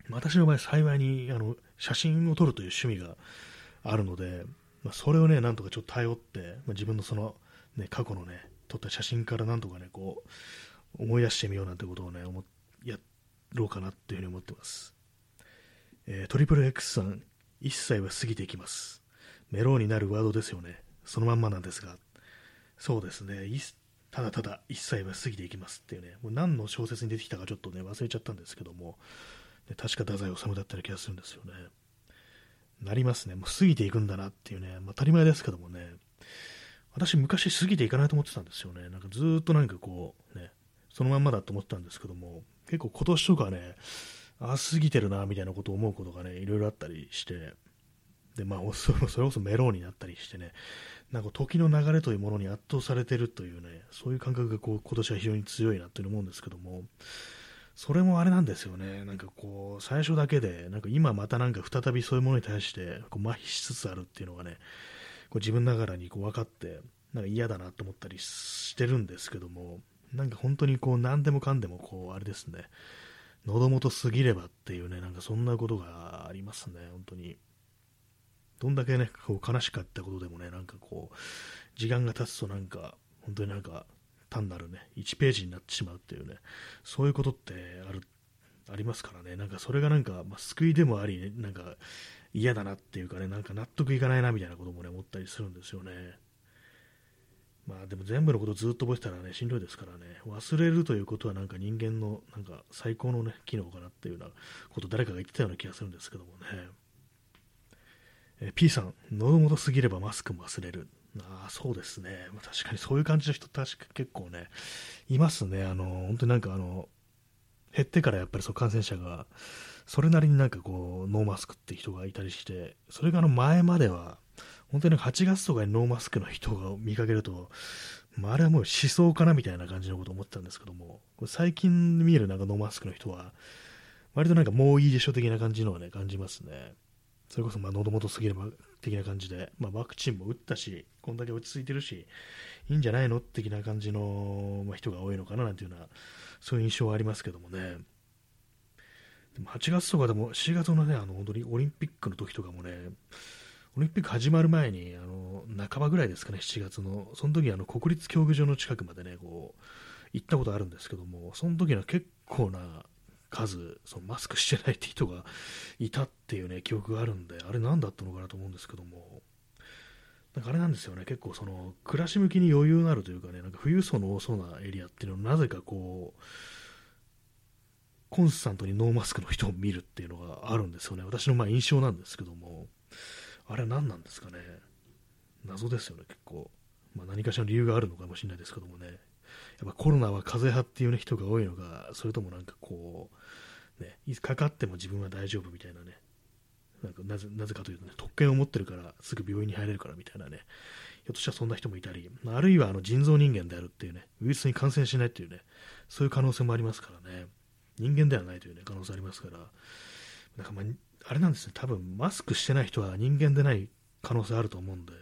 私の場合幸いにあの写真を撮るという趣味があるので、まあ、それをね、なんとかちょっと頼って、まあ、自分のその、ね、過去のね、撮った写真からなんとかね、こう、思い出してみようなんてことをね、思やろうかなっていうふうに思ってます。えー、トリプル X さん、一切は過ぎていきます。メローになるワードですよね。そのまんまなんですが、そうですね、ただただ一切は過ぎていきますっていうね、もう何の小説に出てきたかちょっとね、忘れちゃったんですけども、ね、確か太宰治だったような気がするんですよね。なりますね。もう過ぎていくんだなっていうね、まあ、当たり前ですけどもね、私昔過ぎていかないと思ってたんですよね。なんかずっとなんかこう、ね、そのまんまだと思ってたんですけども、結構今年とかね、あ過ぎてるなみたいなことを思うことがね、いろいろあったりして、で、まあ、それこそメローになったりしてね、なんか時の流れというものに圧倒されてるというね、そういう感覚がこう今年は非常に強いなという思うんですけども、それもあれなんですよね、なんかこう、最初だけで、なんか今またなんか再びそういうものに対してこう麻痺しつつあるっていうのがね、こう自分ながらにこう分かって、なんか嫌だなと思ったりしてるんですけども、なんか本当にこう何でもかんでもこう、あれですね、喉元過ぎればっていうね、なんかそんなことがありますね、本当に。どんだけね、こう悲しかったことでもね、なんかこう、時間が経つとなんか、本当になんか、単なるね、1ページになってしまうっていうね、そういうことってある、ありますからね、なんかそれがなんか、まあ、救いでもあり、ね、なんか嫌だなっていうかね、なんか納得いかないなみたいなこともね、思ったりするんですよね。まあでも全部のことずっと覚えてたらね、しんどいですからね、忘れるということはなんか人間のなんか最高のね、機能かなっていうようなこと誰かが言ってたような気がするんですけどもね。え P さん、喉元すぎればマスクも忘れる。ああ、そうですね。確かにそういう感じの人、確か結構ね、いますね。あの、本当になんかあの、減ってからやっぱりそう感染者が、それなりになんかこう、ノーマスクって人がいたりして、それがあの前までは、本当に8月とかにノーマスクの人が見かけると、まあ、あれはもう思想かなみたいな感じのことを思ってたんですけども、これ最近見えるなんかノーマスクの人は、割となんかもういいでしょ的な感じのはね、感じますね。それこそまあ喉元すぎれば的な感じで、まあ、ワクチンも打ったし、こんだけ落ち着いてるし、いいんじゃないの的な感じの、まあ、人が多いのかななんていうような、そういう印象はありますけどもね。でも8月とかでも、4月のね、あの本当にオリンピックの時とかもね、オリンピック始まる前に、あの半ばぐらいですかね、7月の、その時あの国立競技場の近くまでね、こう行ったことあるんですけども、その時は結構な数、そのマスクしてないって人がいたっていうね、記憶があるんで、あれ何だったのかなと思うんですけども、なんかあれなんですよね、結構その、暮らし向きに余裕のあるというかね、なんか富裕層の多そうなエリアっていうのは、なぜかこう、コンスタントにノーマスクの人を見るっていうのがあるんですよね。私のま印象なんですけども、あれは何なんですかね。謎ですよね、結構。まあ、何かしらの理由があるのかもしれないですけどもね。やっぱコロナは風邪派っていう、ね、人が多いのか、それともなんかこう、ね、かかっても自分は大丈夫みたいなね、なんかなぜなぜかというとね、特権を持ってるからすぐ病院に入れるからみたいなね、ひょっとしたらそんな人もいたり、あるいはあの腎臓人間であるっていうね、ウイルスに感染しないっていうね、そういう可能性もありますからね、人間ではないという、ね、可能性ありますから、なんかまあ、あれなんですね、多分マスクしてない人は人間でない可能性あると思うんで、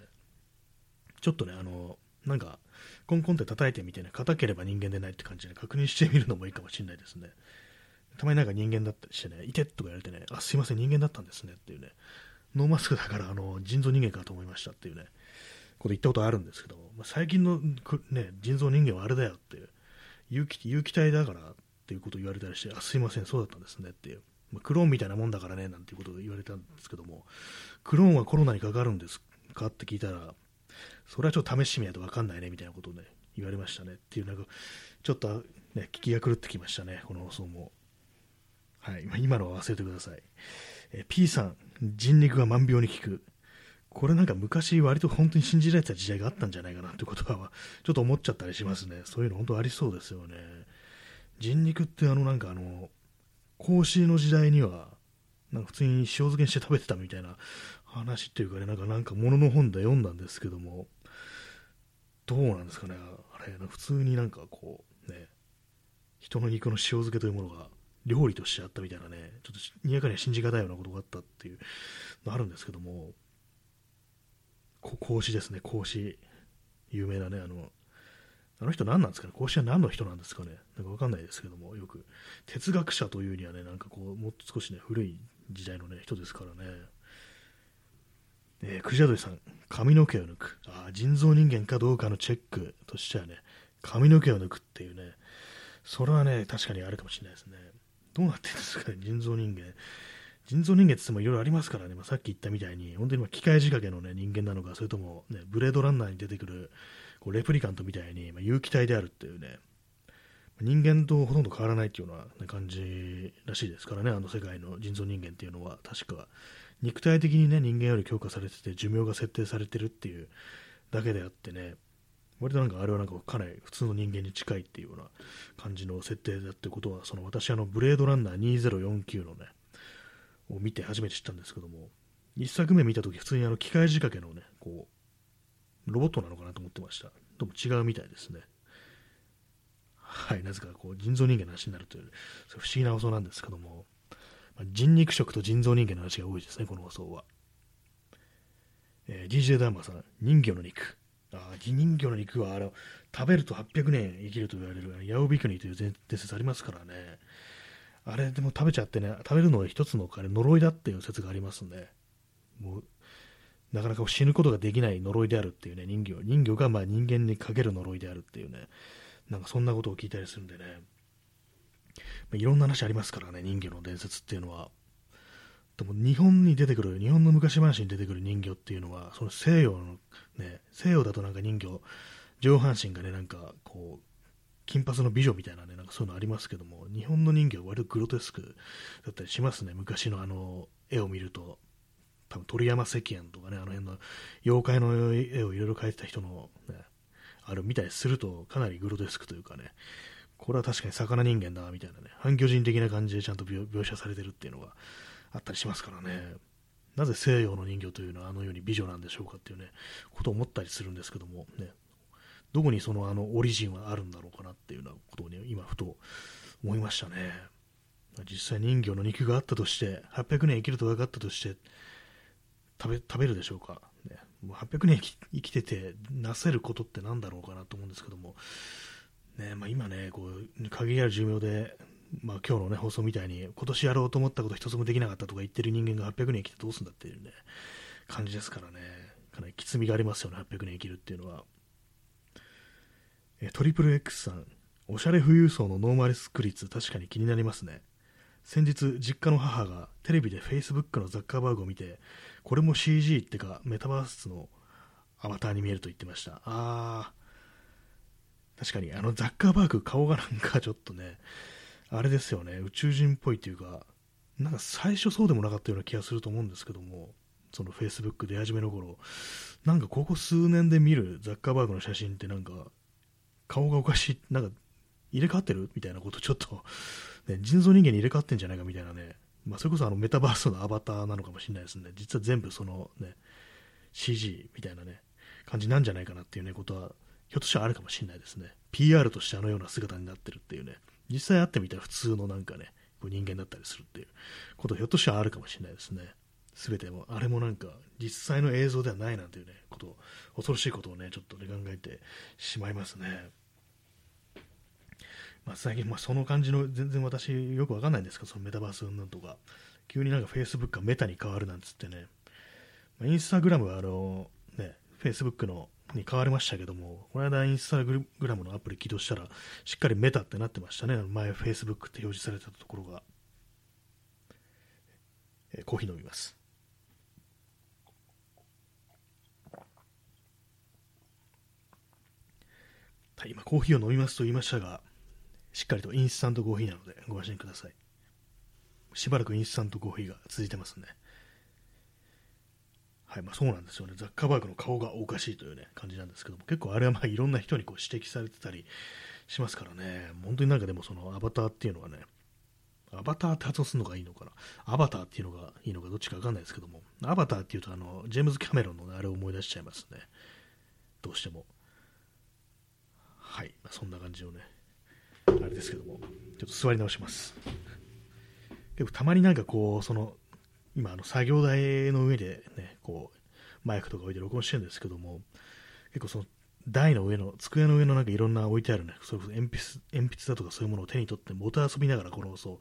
ちょっとね、あの、なんか、コンコンって叩いてみてね、硬ければ人間でないって感じで確認してみるのもいいかもしれないですね。たまになんか人間だったりしてね、いてとか言われてね、あ、すいません、人間だったんですねっていうね、ノーマスクだからあの腎臓人間かと思いましたっていうね、こと言ったことあるんですけど、まあ、最近の、ね、腎臓人間はあれだよっていう、有機有機体だからっていうこと言われたりして、あ、すいません、そうだったんですねっていう、まあ、クローンみたいなもんだからね、なんていうことを言われたんですけども、クローンはコロナにかかるんですか？って聞いたら、それはちょっと試してみないと分かんないねみたいなことをね、言われましたね。っていう、なんか、ちょっと、ね、聞きが狂ってきましたね、この放送も。はい、今のは忘れてください。え P さん、人肉が万病に効く。これなんか昔割と本当に信じられてた時代があったんじゃないかなってことは、ちょっと思っちゃったりしますね。そういうの本当ありそうですよね。人肉ってあのなんかあの、孔子の時代には、なんか普通に塩漬けにして食べてたみたいな話っていうかね、なんか、なんか物の本で読んだんですけども、どうなんですかね、あれ、普通になんかこう、ね、人の肉の塩漬けというものが料理としてあったみたいなね、ちょっとにやかには信じがたいようなことがあったっていうのあるんですけども、こ孔子ですね、孔子。有名なね、あの、あの人何なんですかね、孔子は何の人なんですかね、なんかわかんないですけども、よく、哲学者というにはね、なんかこう、もっと少しね、古い時代のね、人ですからね。えー、クジャドリさん、髪の毛を抜く。あ人造人間かどうかのチェックとしてはね、髪の毛を抜くっていうね、それはね、確かにあるかもしれないですね。どうなってるんですかね、人造人間。人造人間って言ってもいろいろありますからね、まあ、さっき言ったみたいに、本当に機械仕掛けの、ね、人間なのか、それとも、ね、ブレードランナーに出てくるこうレプリカントみたいに、まあ、有機体であるっていうね、人間とほとんど変わらないっていうような、ね、感じらしいですからね、あの世界の人造人間っていうのは、確か肉体的にね、人間より強化されてて、寿命が設定されてるっていうだけであってね、割となんかあれはなんかかなり普通の人間に近いっていうような感じの設定だってことは、その私あのブレードランナー2049のね、を見て初めて知ったんですけども、1作目見たとき普通にあの機械仕掛けのね、こう、ロボットなのかなと思ってました。でも違うみたいですね。はい、なぜかこう人造人間の話になるという、不思議な放送なんですけども、まあ、人肉食と人造人間の話が多いですね、この放送は。えー、DJ ダーマさん、人魚の肉。あ人魚の肉はあの食べると800年生きると言われるヤオビクニという伝説ありますからね。あれでも食べちゃってね、食べるのは一つの呪いだっていう説がありますんで、もうなかなか死ぬことができない呪いであるっていうね、人魚。人魚がま人間にかける呪いであるっていうね、なんかそんなことを聞いたりするんでね、まあ、いろんな話ありますからね、人魚の伝説っていうのは。でも日本に出てくる、日本の昔話に出てくる人魚っていうのは、その西洋のね、西洋だとなんか人魚、上半身がね、なんかこう、金髪の美女みたいなね、なんかそういうのありますけども、日本の人魚は割とグロテスクだったりしますね、昔のあの絵を見ると。多分鳥山石燕とかね、あの辺の妖怪の絵をいろいろ描いてた人の、ね、あるみたいするとかなりグロテスクというかね、これは確かに魚人間だみたいなね、反巨人的な感じでちゃんと描写されてるっていうのがあったりしますからね。なぜ西洋の人形というのはあのように美女なんでしょうかっていうね、ことを思ったりするんですけども、ね、どこにそのあのオリジンはあるんだろうかなっていうようなことをね、今ふと思いましたね。実際人魚の肉があったとして、800年生きると分かったとして、食べ食べるでしょうか、ね、もう800年生きててなせることって何だろうかなと思うんですけども、ねまあ、今ね、こう限りある寿命で、まあ、今日の、ね、放送みたいに今年やろうと思ったこと一つもできなかったとか言ってる人間が800年生きてどうするんだっていう、ね、感じですからね、かなりきつみがありますよね、800年生きるっていうのは。トリプル X さん、おしゃれ富裕層のノーマルスク率、確かに気になりますね。先日、実家の母がテレビで Facebook のザッカーバーグを見て、これも CG ってか、メタバースのアバターに見えると言ってました。あー、確かに、あのザッカーバーグ、顔がなんかちょっとね、あれですよね、宇宙人っぽいというか、なんか最初そうでもなかったような気がすると思うんですけども、その Facebook 出始めの頃、なんかここ数年で見るザッカーバーグの写真ってなんか、顔がおかしい、なんか入れ替わってるみたいなことちょっと、ね、人造人間に入れ替わってんじゃないかみたいなね、まあ、それこそあのメタバースのアバターなのかもしれないですね。実は全部そのね、CG みたいなね、感じなんじゃないかなっていうね、ことは、ひょっとしたらあるかもしれないですね。PR としてあのような姿になってるっていうね、実際会ってみたら普通のなんかね、こう人間だったりするっていうことひょっとしたらあるかもしれないですね。すべても、あれもなんか実際の映像ではないなんていうね、こと、恐ろしいことをね、ちょっとね、考えてしまいますね。まあ、最近、まあ、その感じの、全然私よくわかんないんですけど、そのメタバースなんとか、急になんか Facebook がメタに変わるなんつってね、まあ、インスタグラムはあの、ね、Facebook のに変わりましたけども、この間インスタグラムのアプリ起動したら、しっかりメタってなってましたね。前 Facebook って表示されたところが。えー、コーヒー飲みます。はい、今コーヒーを飲みますと言いましたが、しっかりとインスタントコーヒーなのでご安心ください。しばらくインスタントコーヒーが続いてますね。はいまあ、そうなんですよね、ザッカーバーグの顔がおかしいという、ね、感じなんですけども、結構あれはまあいろんな人にこう指摘されてたりしますからね、本当になんかでもそのアバターっていうのはね、アバターって発音するのがいいのかな、アバターっていうのがいいのかどっちかわかんないですけども、アバターっていうとあのジェームズ・キャメロンの、ね、あれを思い出しちゃいますね、どうしても。はい、まあ、そんな感じをね、あれですけども、ちょっと座り直します。結構たまになんかこう、その今、あの作業台の上で、ね、こうマイクとか置いて録音してるんですけども、結構その台の上の、机の上のなんかいろんな置いてあるね、それこそ鉛筆鉛筆だとかそういうものを手に取って、音遊びながらこのそう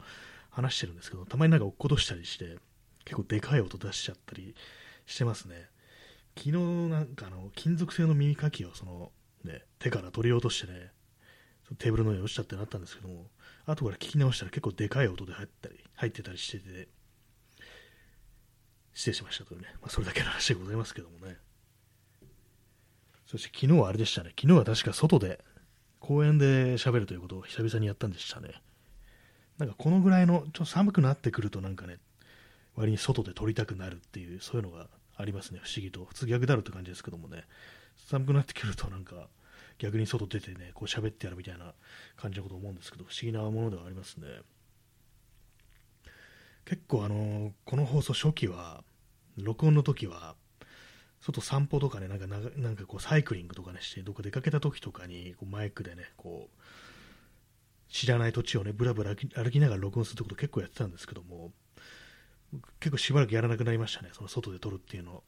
話してるんですけど、たまになんか落っことしたりして、結構でかい音出しちゃったりしてますね。昨日なんかあの金属製の耳かきをその、ね、手から取り落としてね、テーブルの上に落ちちゃってなったんですけども、後から聞き直したら結構でかい音で入ったり入ってたりしてて、失礼しましたというね、まあ、それだけの話でございますけどもね。そして昨日はあれでしたね、昨日は確か外で、公園で喋るということを久々にやったんでしたね。なんかこのぐらいの、ちょっと寒くなってくるとなんかね、割に外で撮りたくなるっていう、そういうのがありますね、不思議と。普通逆だろうって感じですけどもね、寒くなってくるとなんか、逆に外出てね、こう喋ってやるみたいな感じのこと思うんですけど、不思議なものではありますね。結構あのこの放送初期は、録音の時は、外散歩とかね、なんかなんかこうサイクリングとかねして、どっか出かけた時とかにこうマイクでね、こう、知らない土地をね、ぶらぶら歩きながら録音するってこと結構やってたんですけども、結構しばらくやらなくなりましたね、その外で撮るっていうの。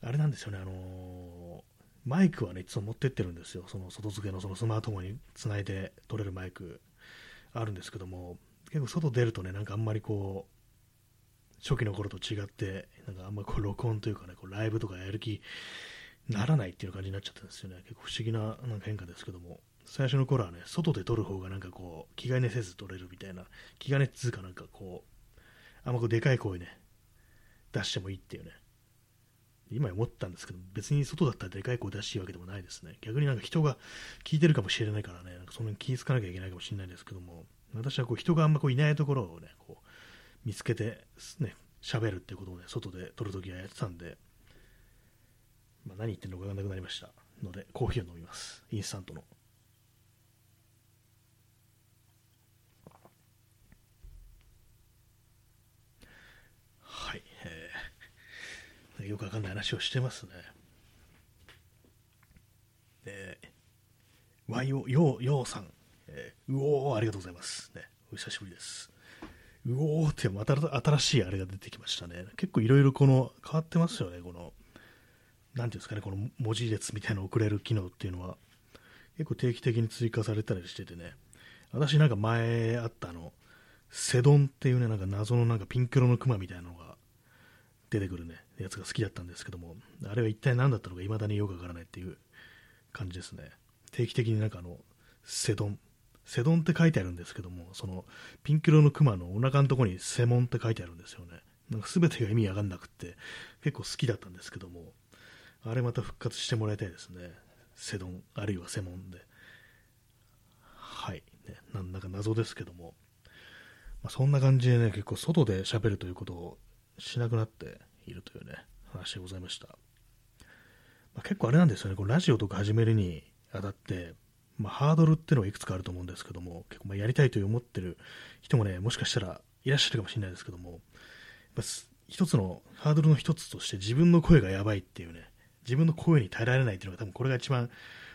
あれなんですよね、あのー、マイクはね、いつも持ってってるんですよ、その外付けのそのスマートフォンにつないで撮れるマイクあるんですけども、結構外出るとね、なんかあんまりこう、初期の頃と違って、なんかあんまりこう録音というかね、こうライブとかやる気ならないっていう感じになっちゃったんですよね。結構不思議ななんか変化ですけども、最初の頃はね、外で撮る方がなんかこう、気兼ねせず撮れるみたいな、気兼ねつうかなんかこう、あんまこうでかい声ね、出してもいいっていうね、今思ったんですけど、別に外だったらでかい声出していいわけでもないですね。逆になんか人が聞いてるかもしれないからね、なんかそんなに気ぃつかなきゃいけないかもしれないですけども、私はこう人があんまこういないところをね、こう見つけて、ね、喋るっていうことをね、外で撮るときはやってたんで、まあ、何言ってるのか分からなくなりましたので、コーヒーを飲みます。インスタントの。はい、えー、よくわかんない話をしてますね。えー、ワイオ、ヨー、ヨーさん。えー、うおー、ありがとうございます。ね、お久しぶりです。うおーってまた新しいあれが出てきましたね。結構いろいろこの変わってますよね、この、なんていうんですかね、この文字列みたいなの送れる機能っていうのは、結構定期的に追加されたりしててね、私なんか前あったあの、セドンっていうね、なんか謎のなんかピンク色のクマみたいなのが出てくるね、やつが好きだったんですけども、あれは一体何だったのか未だによくわからないっていう感じですね。定期的になんかあの、セドン、セドンって書いてあるんですけども、そのピンク色のクマのお腹のところにセモンって書いてあるんですよね。なんか全てが意味わかんなくって結構好きだったんですけども、あれまた復活してもらいたいですね。セドン、あるいはセモンで。はい。ね、なんだか謎ですけども、まあ、そんな感じでね、結構外で喋るということをしなくなっているというね、話でございました。まあ、結構あれなんですよね、こうラジオとか始めるにあたって、まあ、ハードルっていうのはいくつかあると思うんですけども、結構まやりたいと思ってる人もね、もしかしたらいらっしゃるかもしれないですけども、やっぱ一つのハードルの一つとして自分の声がやばいっていうね、自分の声に耐えられないっていうのが多分これが一番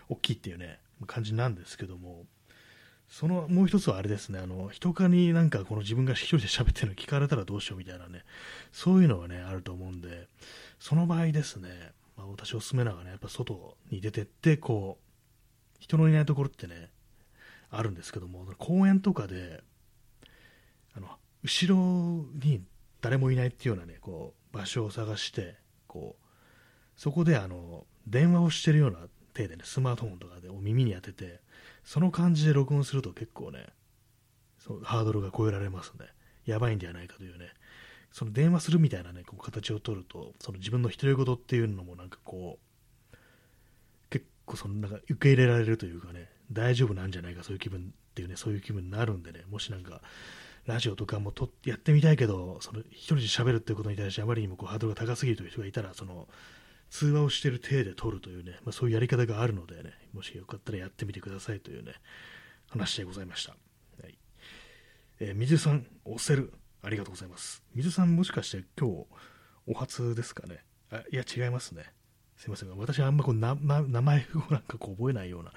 大きいっていうね、感じなんですけども、そのもう一つはあれですね、あの人かになんかこの自分が一人で喋ってるの聞かれたらどうしようみたいなね、そういうのがね、あると思うんで、その場合ですね、まあ、私おすすめなのがね、やっぱ外に出てって、こう、人のいないところってね、あるんですけども、公園とかで、あの、後ろに誰もいないっていうようなね、こう、場所を探して、こう、そこであの、電話をしてるような手でね、スマートフォンとかでお耳に当てて、その感じで録音すると結構ね、そうハードルが超えられますね。やばいんではないかというね、その電話するみたいなね、こう形を取ると、その自分の独り言っていうのもなんかこう、結構そのなんか受け入れられるというかね、大丈夫なんじゃないか、そういう気分っていうね、そういう気分になるんでね、もしなんか、ラジオとかもとやってみたいけど、その一人で喋るっていうことに対してあまりにもこうハードルが高すぎるという人がいたら、その通話をしている体で撮るというね、まあ、そういうやり方があるのでね、もしよかったらやってみてくださいというね、話でございました。はいえー、水さん、押せる。ありがとうございます。水さん、もしかして今日、お初ですかね？あいや、違いますね。すいません。私はあんまこう名前をなんかこう覚えないような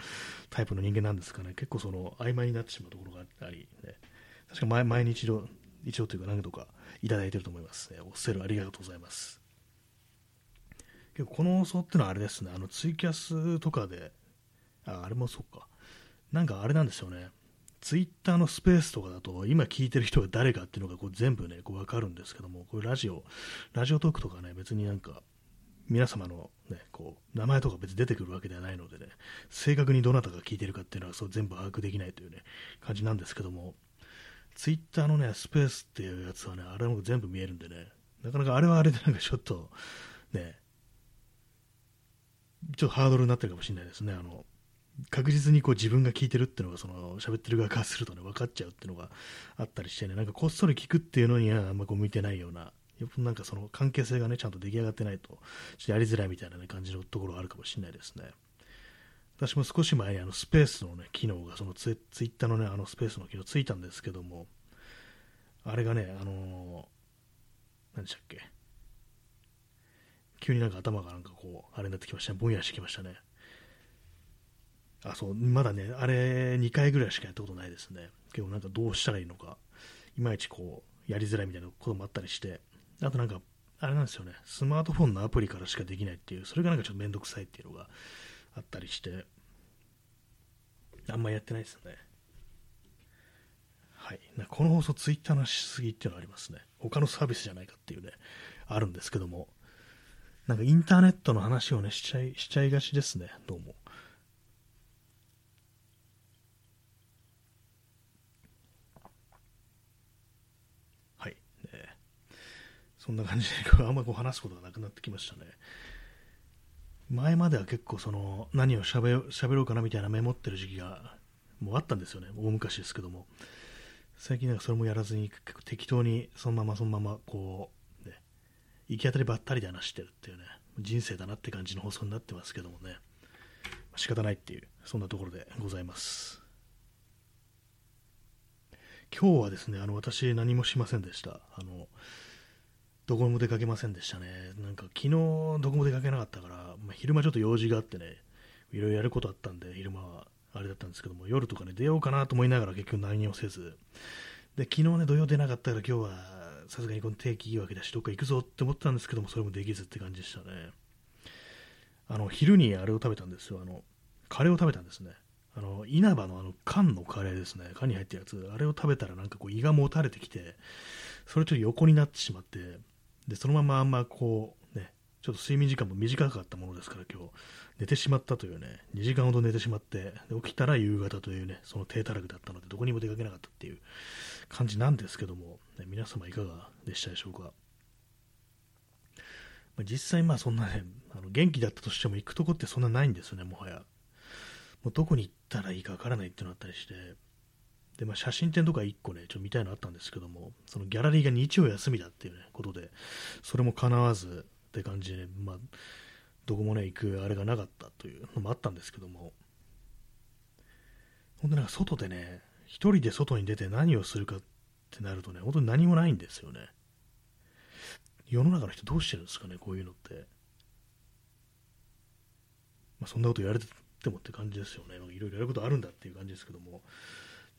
タイプの人間なんですかね。結構その曖昧になってしまうところがあり、ね、確か前前に一度、一度というか何度かいただいてると思います。えー、おっせるありがとうございます。結構この放送ってのはあれですね、あのツイキャスとかで、ああれもそうか。なんかあれなんですよね。ツイッターのスペースとかだと、今聞いてる人が誰かっていうのがこう全部ね、こう分かるんですけども、これラジオ、ラジオトークとかね、別になんか、皆様のね、こう、名前とか別に出てくるわけではないのでね、正確にどなたが聞いてるかっていうのはそう全部把握できないというね、感じなんですけども、ツイッターのね、スペースっていうやつはね、あれも全部見えるんでね、なかなかあれはあれでなんかちょっと、ね、ちょっとハードルになってるかもしれないですね。あの確実にこう自分が聞いてるっていうのがその喋ってる側からするとね分かっちゃうっていうのがあったりしてね。なんかこっそり聞くっていうのにはあんまこう向いてないようななんかその関係性がねちゃんと出来上がってないとちょっとやりづらいみたいな、ね、感じのところがあるかもしれないですね。私も少し前にあのスペースのね機能がそのツツイッターのねあのスペースの機能ついたんですけどもあれがねあの、何でしたっけ？急になんか頭がなんかこうあれになってきましたねぼんやりしてきましたねあ、そう、まだね、あれ2回ぐらいしかやったことないですね。結構なんかどうしたらいいのか、いまいちこう、やりづらいみたいなこともあったりして、あとなんか、あれなんですよね、スマートフォンのアプリからしかできないっていう、それがなんかちょっとめんどくさいっていうのがあったりして、あんまやってないですよね。はい。なこの放送、ツイッターのしすぎっていうのありますね。他のサービスじゃないかっていうね、あるんですけども、なんかインターネットの話をね、しちゃい、しちゃいがちですね、どうも。はいそんな感じで、あんまこう話すことがなくなってきましたね。前までは結構その何をしゃべろうかなみたいなメモってる時期がもうあったんですよね。大昔ですけども。最近なんかそれもやらずに結構適当にそのままそのままこう、行き当たりばったりで話してるっていうね、人生だなって感じの放送になってますけどもね。仕方ないっていう、そんなところでございます。今日はですね、あの私何もしませんでした。あのどこも出かけませんでしたね。なんか昨日どこも出かけなかったから、まあ、昼間ちょっと用事があってね、いろいろやることあったんで、昼間はあれだったんですけども、夜とかね、出ようかなと思いながら結局何もせず、で、昨日ね、土曜出なかったから今日はさすがにこの定期いいわけだし、どっか行くぞって思ったんですけども、それもできずって感じでしたね。あの、昼にあれを食べたんですよ。あの、カレーを食べたんですね。あの、稲葉のあの缶のカレーですね。缶に入ったやつ。あれを食べたらなんかこう胃がもたれてきて、それちょっと横になってしまって、で、そのままあんまこう、ね、ちょっと睡眠時間も短かったものですから今日、寝てしまったというね、2時間ほど寝てしまって、で起きたら夕方というね、その低たらくだったので、どこにも出かけなかったっていう感じなんですけども、ね、皆様いかがでしたでしょうか。まあ、実際まあそんなね、あの元気だったとしても行くとこってそんなないんですよね、もはや。もうどこに行ったらいいかわからないっていうのがあったりして、で、まあ、写真展とか1個ね、ちょっと見たいのあったんですけども、そのギャラリーが日曜休みだっていう、ね、ことで、それも叶わずって感じで、まあ、どこもね、行くあれがなかったというのもあったんですけども、本当なんか外でね、一人で外に出て何をするかってなるとね、本当に何もないんですよね。世の中の人どうしてるんですかね、こういうのって。まあ、そんなこと言われてもって感じですよね。いろいろやることあるんだっていう感じですけども。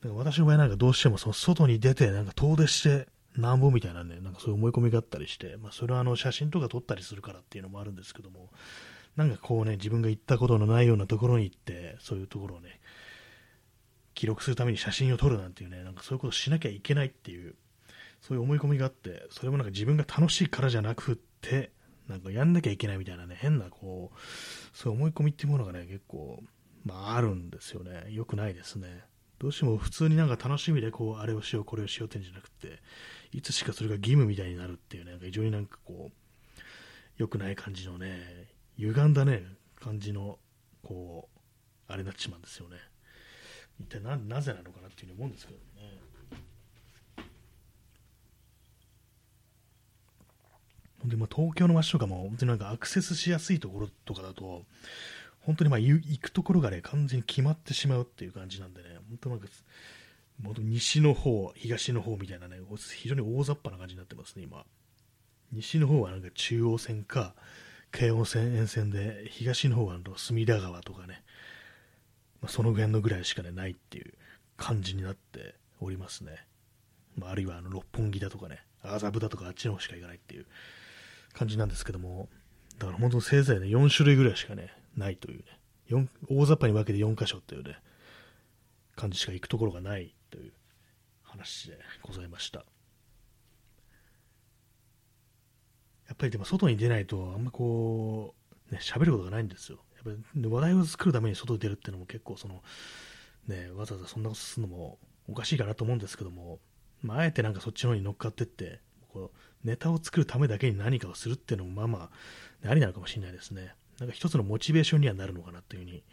だか私の場合なんかどうしてもその外に出て、なんか遠出してなんぼみたいなね、なんかそういう思い込みがあったりして、まあ、それはあの写真とか撮ったりするからっていうのもあるんですけども、なんかこうね、自分が行ったことのないようなところに行って、そういうところをね、記録するために写真を撮るなんていうね、なんかそういうことしなきゃいけないっていう、そういう思い込みがあって、それもなんか自分が楽しいからじゃなくって、なんかやんなきゃいけないみたいなね、変なこう、そういう思い込みっていうものがね、結構、まああるんですよね。良くないですね。どうしても普通になんか楽しみでこう、あれをしよう、これをしようってんじゃなくて、いつしかそれが義務みたいになるっていうね、非常になんかこう、良くない感じのね、歪んだね、感じの、こう、あれになっちまうんですよね。一体ななぜなのかなっていうふうに思うんですけどね。でまあ、東京の街とかも、本当になんかアクセスしやすいところとかだと、本当にまあ行くところがね、完全に決まってしまうっていう感じなんでね、本当なんか、西の方、東の方みたいなね、非常に大雑把な感じになってますね、今。西の方はなんか中央線か、京王線沿線で、東の方は隅田川とかね、まあ、その辺のぐらいしかね、ないっていう感じになっておりますね。まあ、あるいはあの六本木だとかね、麻布だとかあっちの方しか行かないっていう感じなんですけども、だから本当せいぜいね、4種類ぐらいしかね、ないというね、大雑把に分けて4箇所っていうね、感じしか行くところがないという話でございました。やっぱりでも外に出ないと、あんまこう、ね、喋ることがないんですよ。やっぱり話題を作るために外に出るっていうのも結構その、ね、わざわざそんなことするのもおかしいかなと思うんですけども、まあ、あえてなんかそっちの方に乗っかってって、こうネタを作るためだけに何かをするっていうのもまあまあ、ありなのかもしれないですね。なんか一つのモチベーションにはなるのかなっていうふうに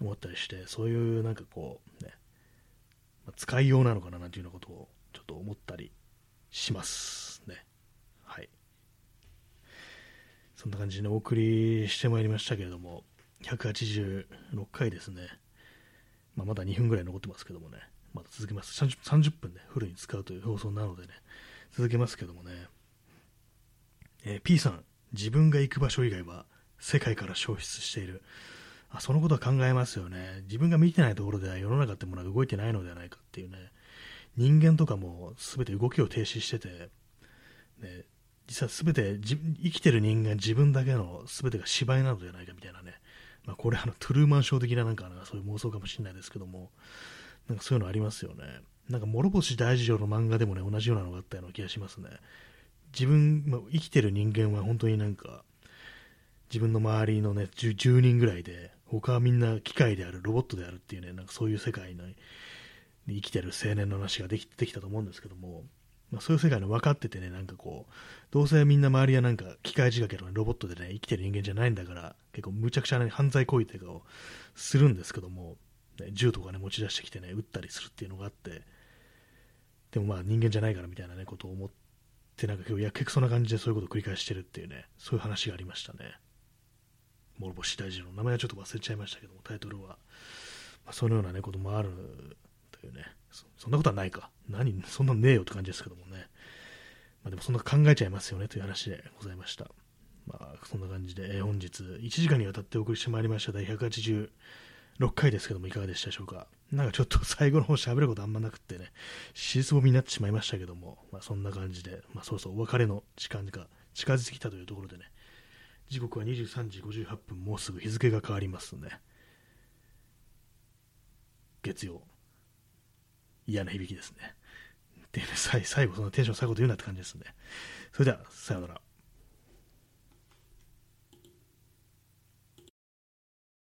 思ったりして、そういうなんかこう、ね、まあ、使いようなのかななんていうようなことをちょっと思ったりしますね。はい。そんな感じでお送りしてまいりましたけれども、186回ですね。まあ、まだ2分ぐらい残ってますけどもね、まだ続けます。30, 30分で、フルに使うという放送なのでね、続けますけどもね、えー、P さん、自分が行く場所以外は世界から消失している。あそのことは考えますよね。自分が見てないところでは世の中ってものは動いてないのではないかっていうね。人間とかも全て動きを停止してて、ね、実は全て生きてる人間自分だけの全てが芝居なのではないかみたいなね。まあ、これあのトゥルーマンショー的ななんかなそういう妄想かもしれないですけども、なんかそういうのありますよね。なんか諸星大二郎の漫画でもね、同じようなのがあったような気がしますね。自分、ま、生きてる人間は本当になんか、自分の周りのね10、10, 人ぐらいで、他はみんな機械である、ロボットであるっていうね、なんかそういう世界に生きてる青年の話ができてきたと思うんですけども、まあ、そういう世界の分かっててね、なんかこう、どうせみんな周りはなんか機械仕掛けの、ね、ロボットでね、生きてる人間じゃないんだから、結構むちゃくちゃな、ね、犯罪行為というかをするんですけども、ね、銃とかね、持ち出してきてね、撃ったりするっていうのがあって、でもまあ人間じゃないからみたいなね、ことを思って、なんか今日やけくそな感じでそういうことを繰り返してるっていうね、そういう話がありましたね。諸星大臣の名前はちょっと忘れちゃいましたけども、タイトルは。まあ、そのような、ね、こともあるというねそ、そんなことはないか。何、そんなねえよって感じですけどもね。まあ、でもそんな考えちゃいますよねという話でございました。まあ、そんな感じで、えー、本日1時間にわたってお送りしてまいりました第186回ですけどもいかがでしたでしょうか。なんかちょっと最後の方喋ることあんまなくってね、しつぼみになってしまいましたけども、まあ、そんな感じで、まあ、そうそうお別れの時間が近づいてきたというところでね、時刻は23時58分、もうすぐ日付が変わりますね。月曜。嫌な響きですね。で、最後、そのテンション最後というなって感じですね。それでは、さようなら。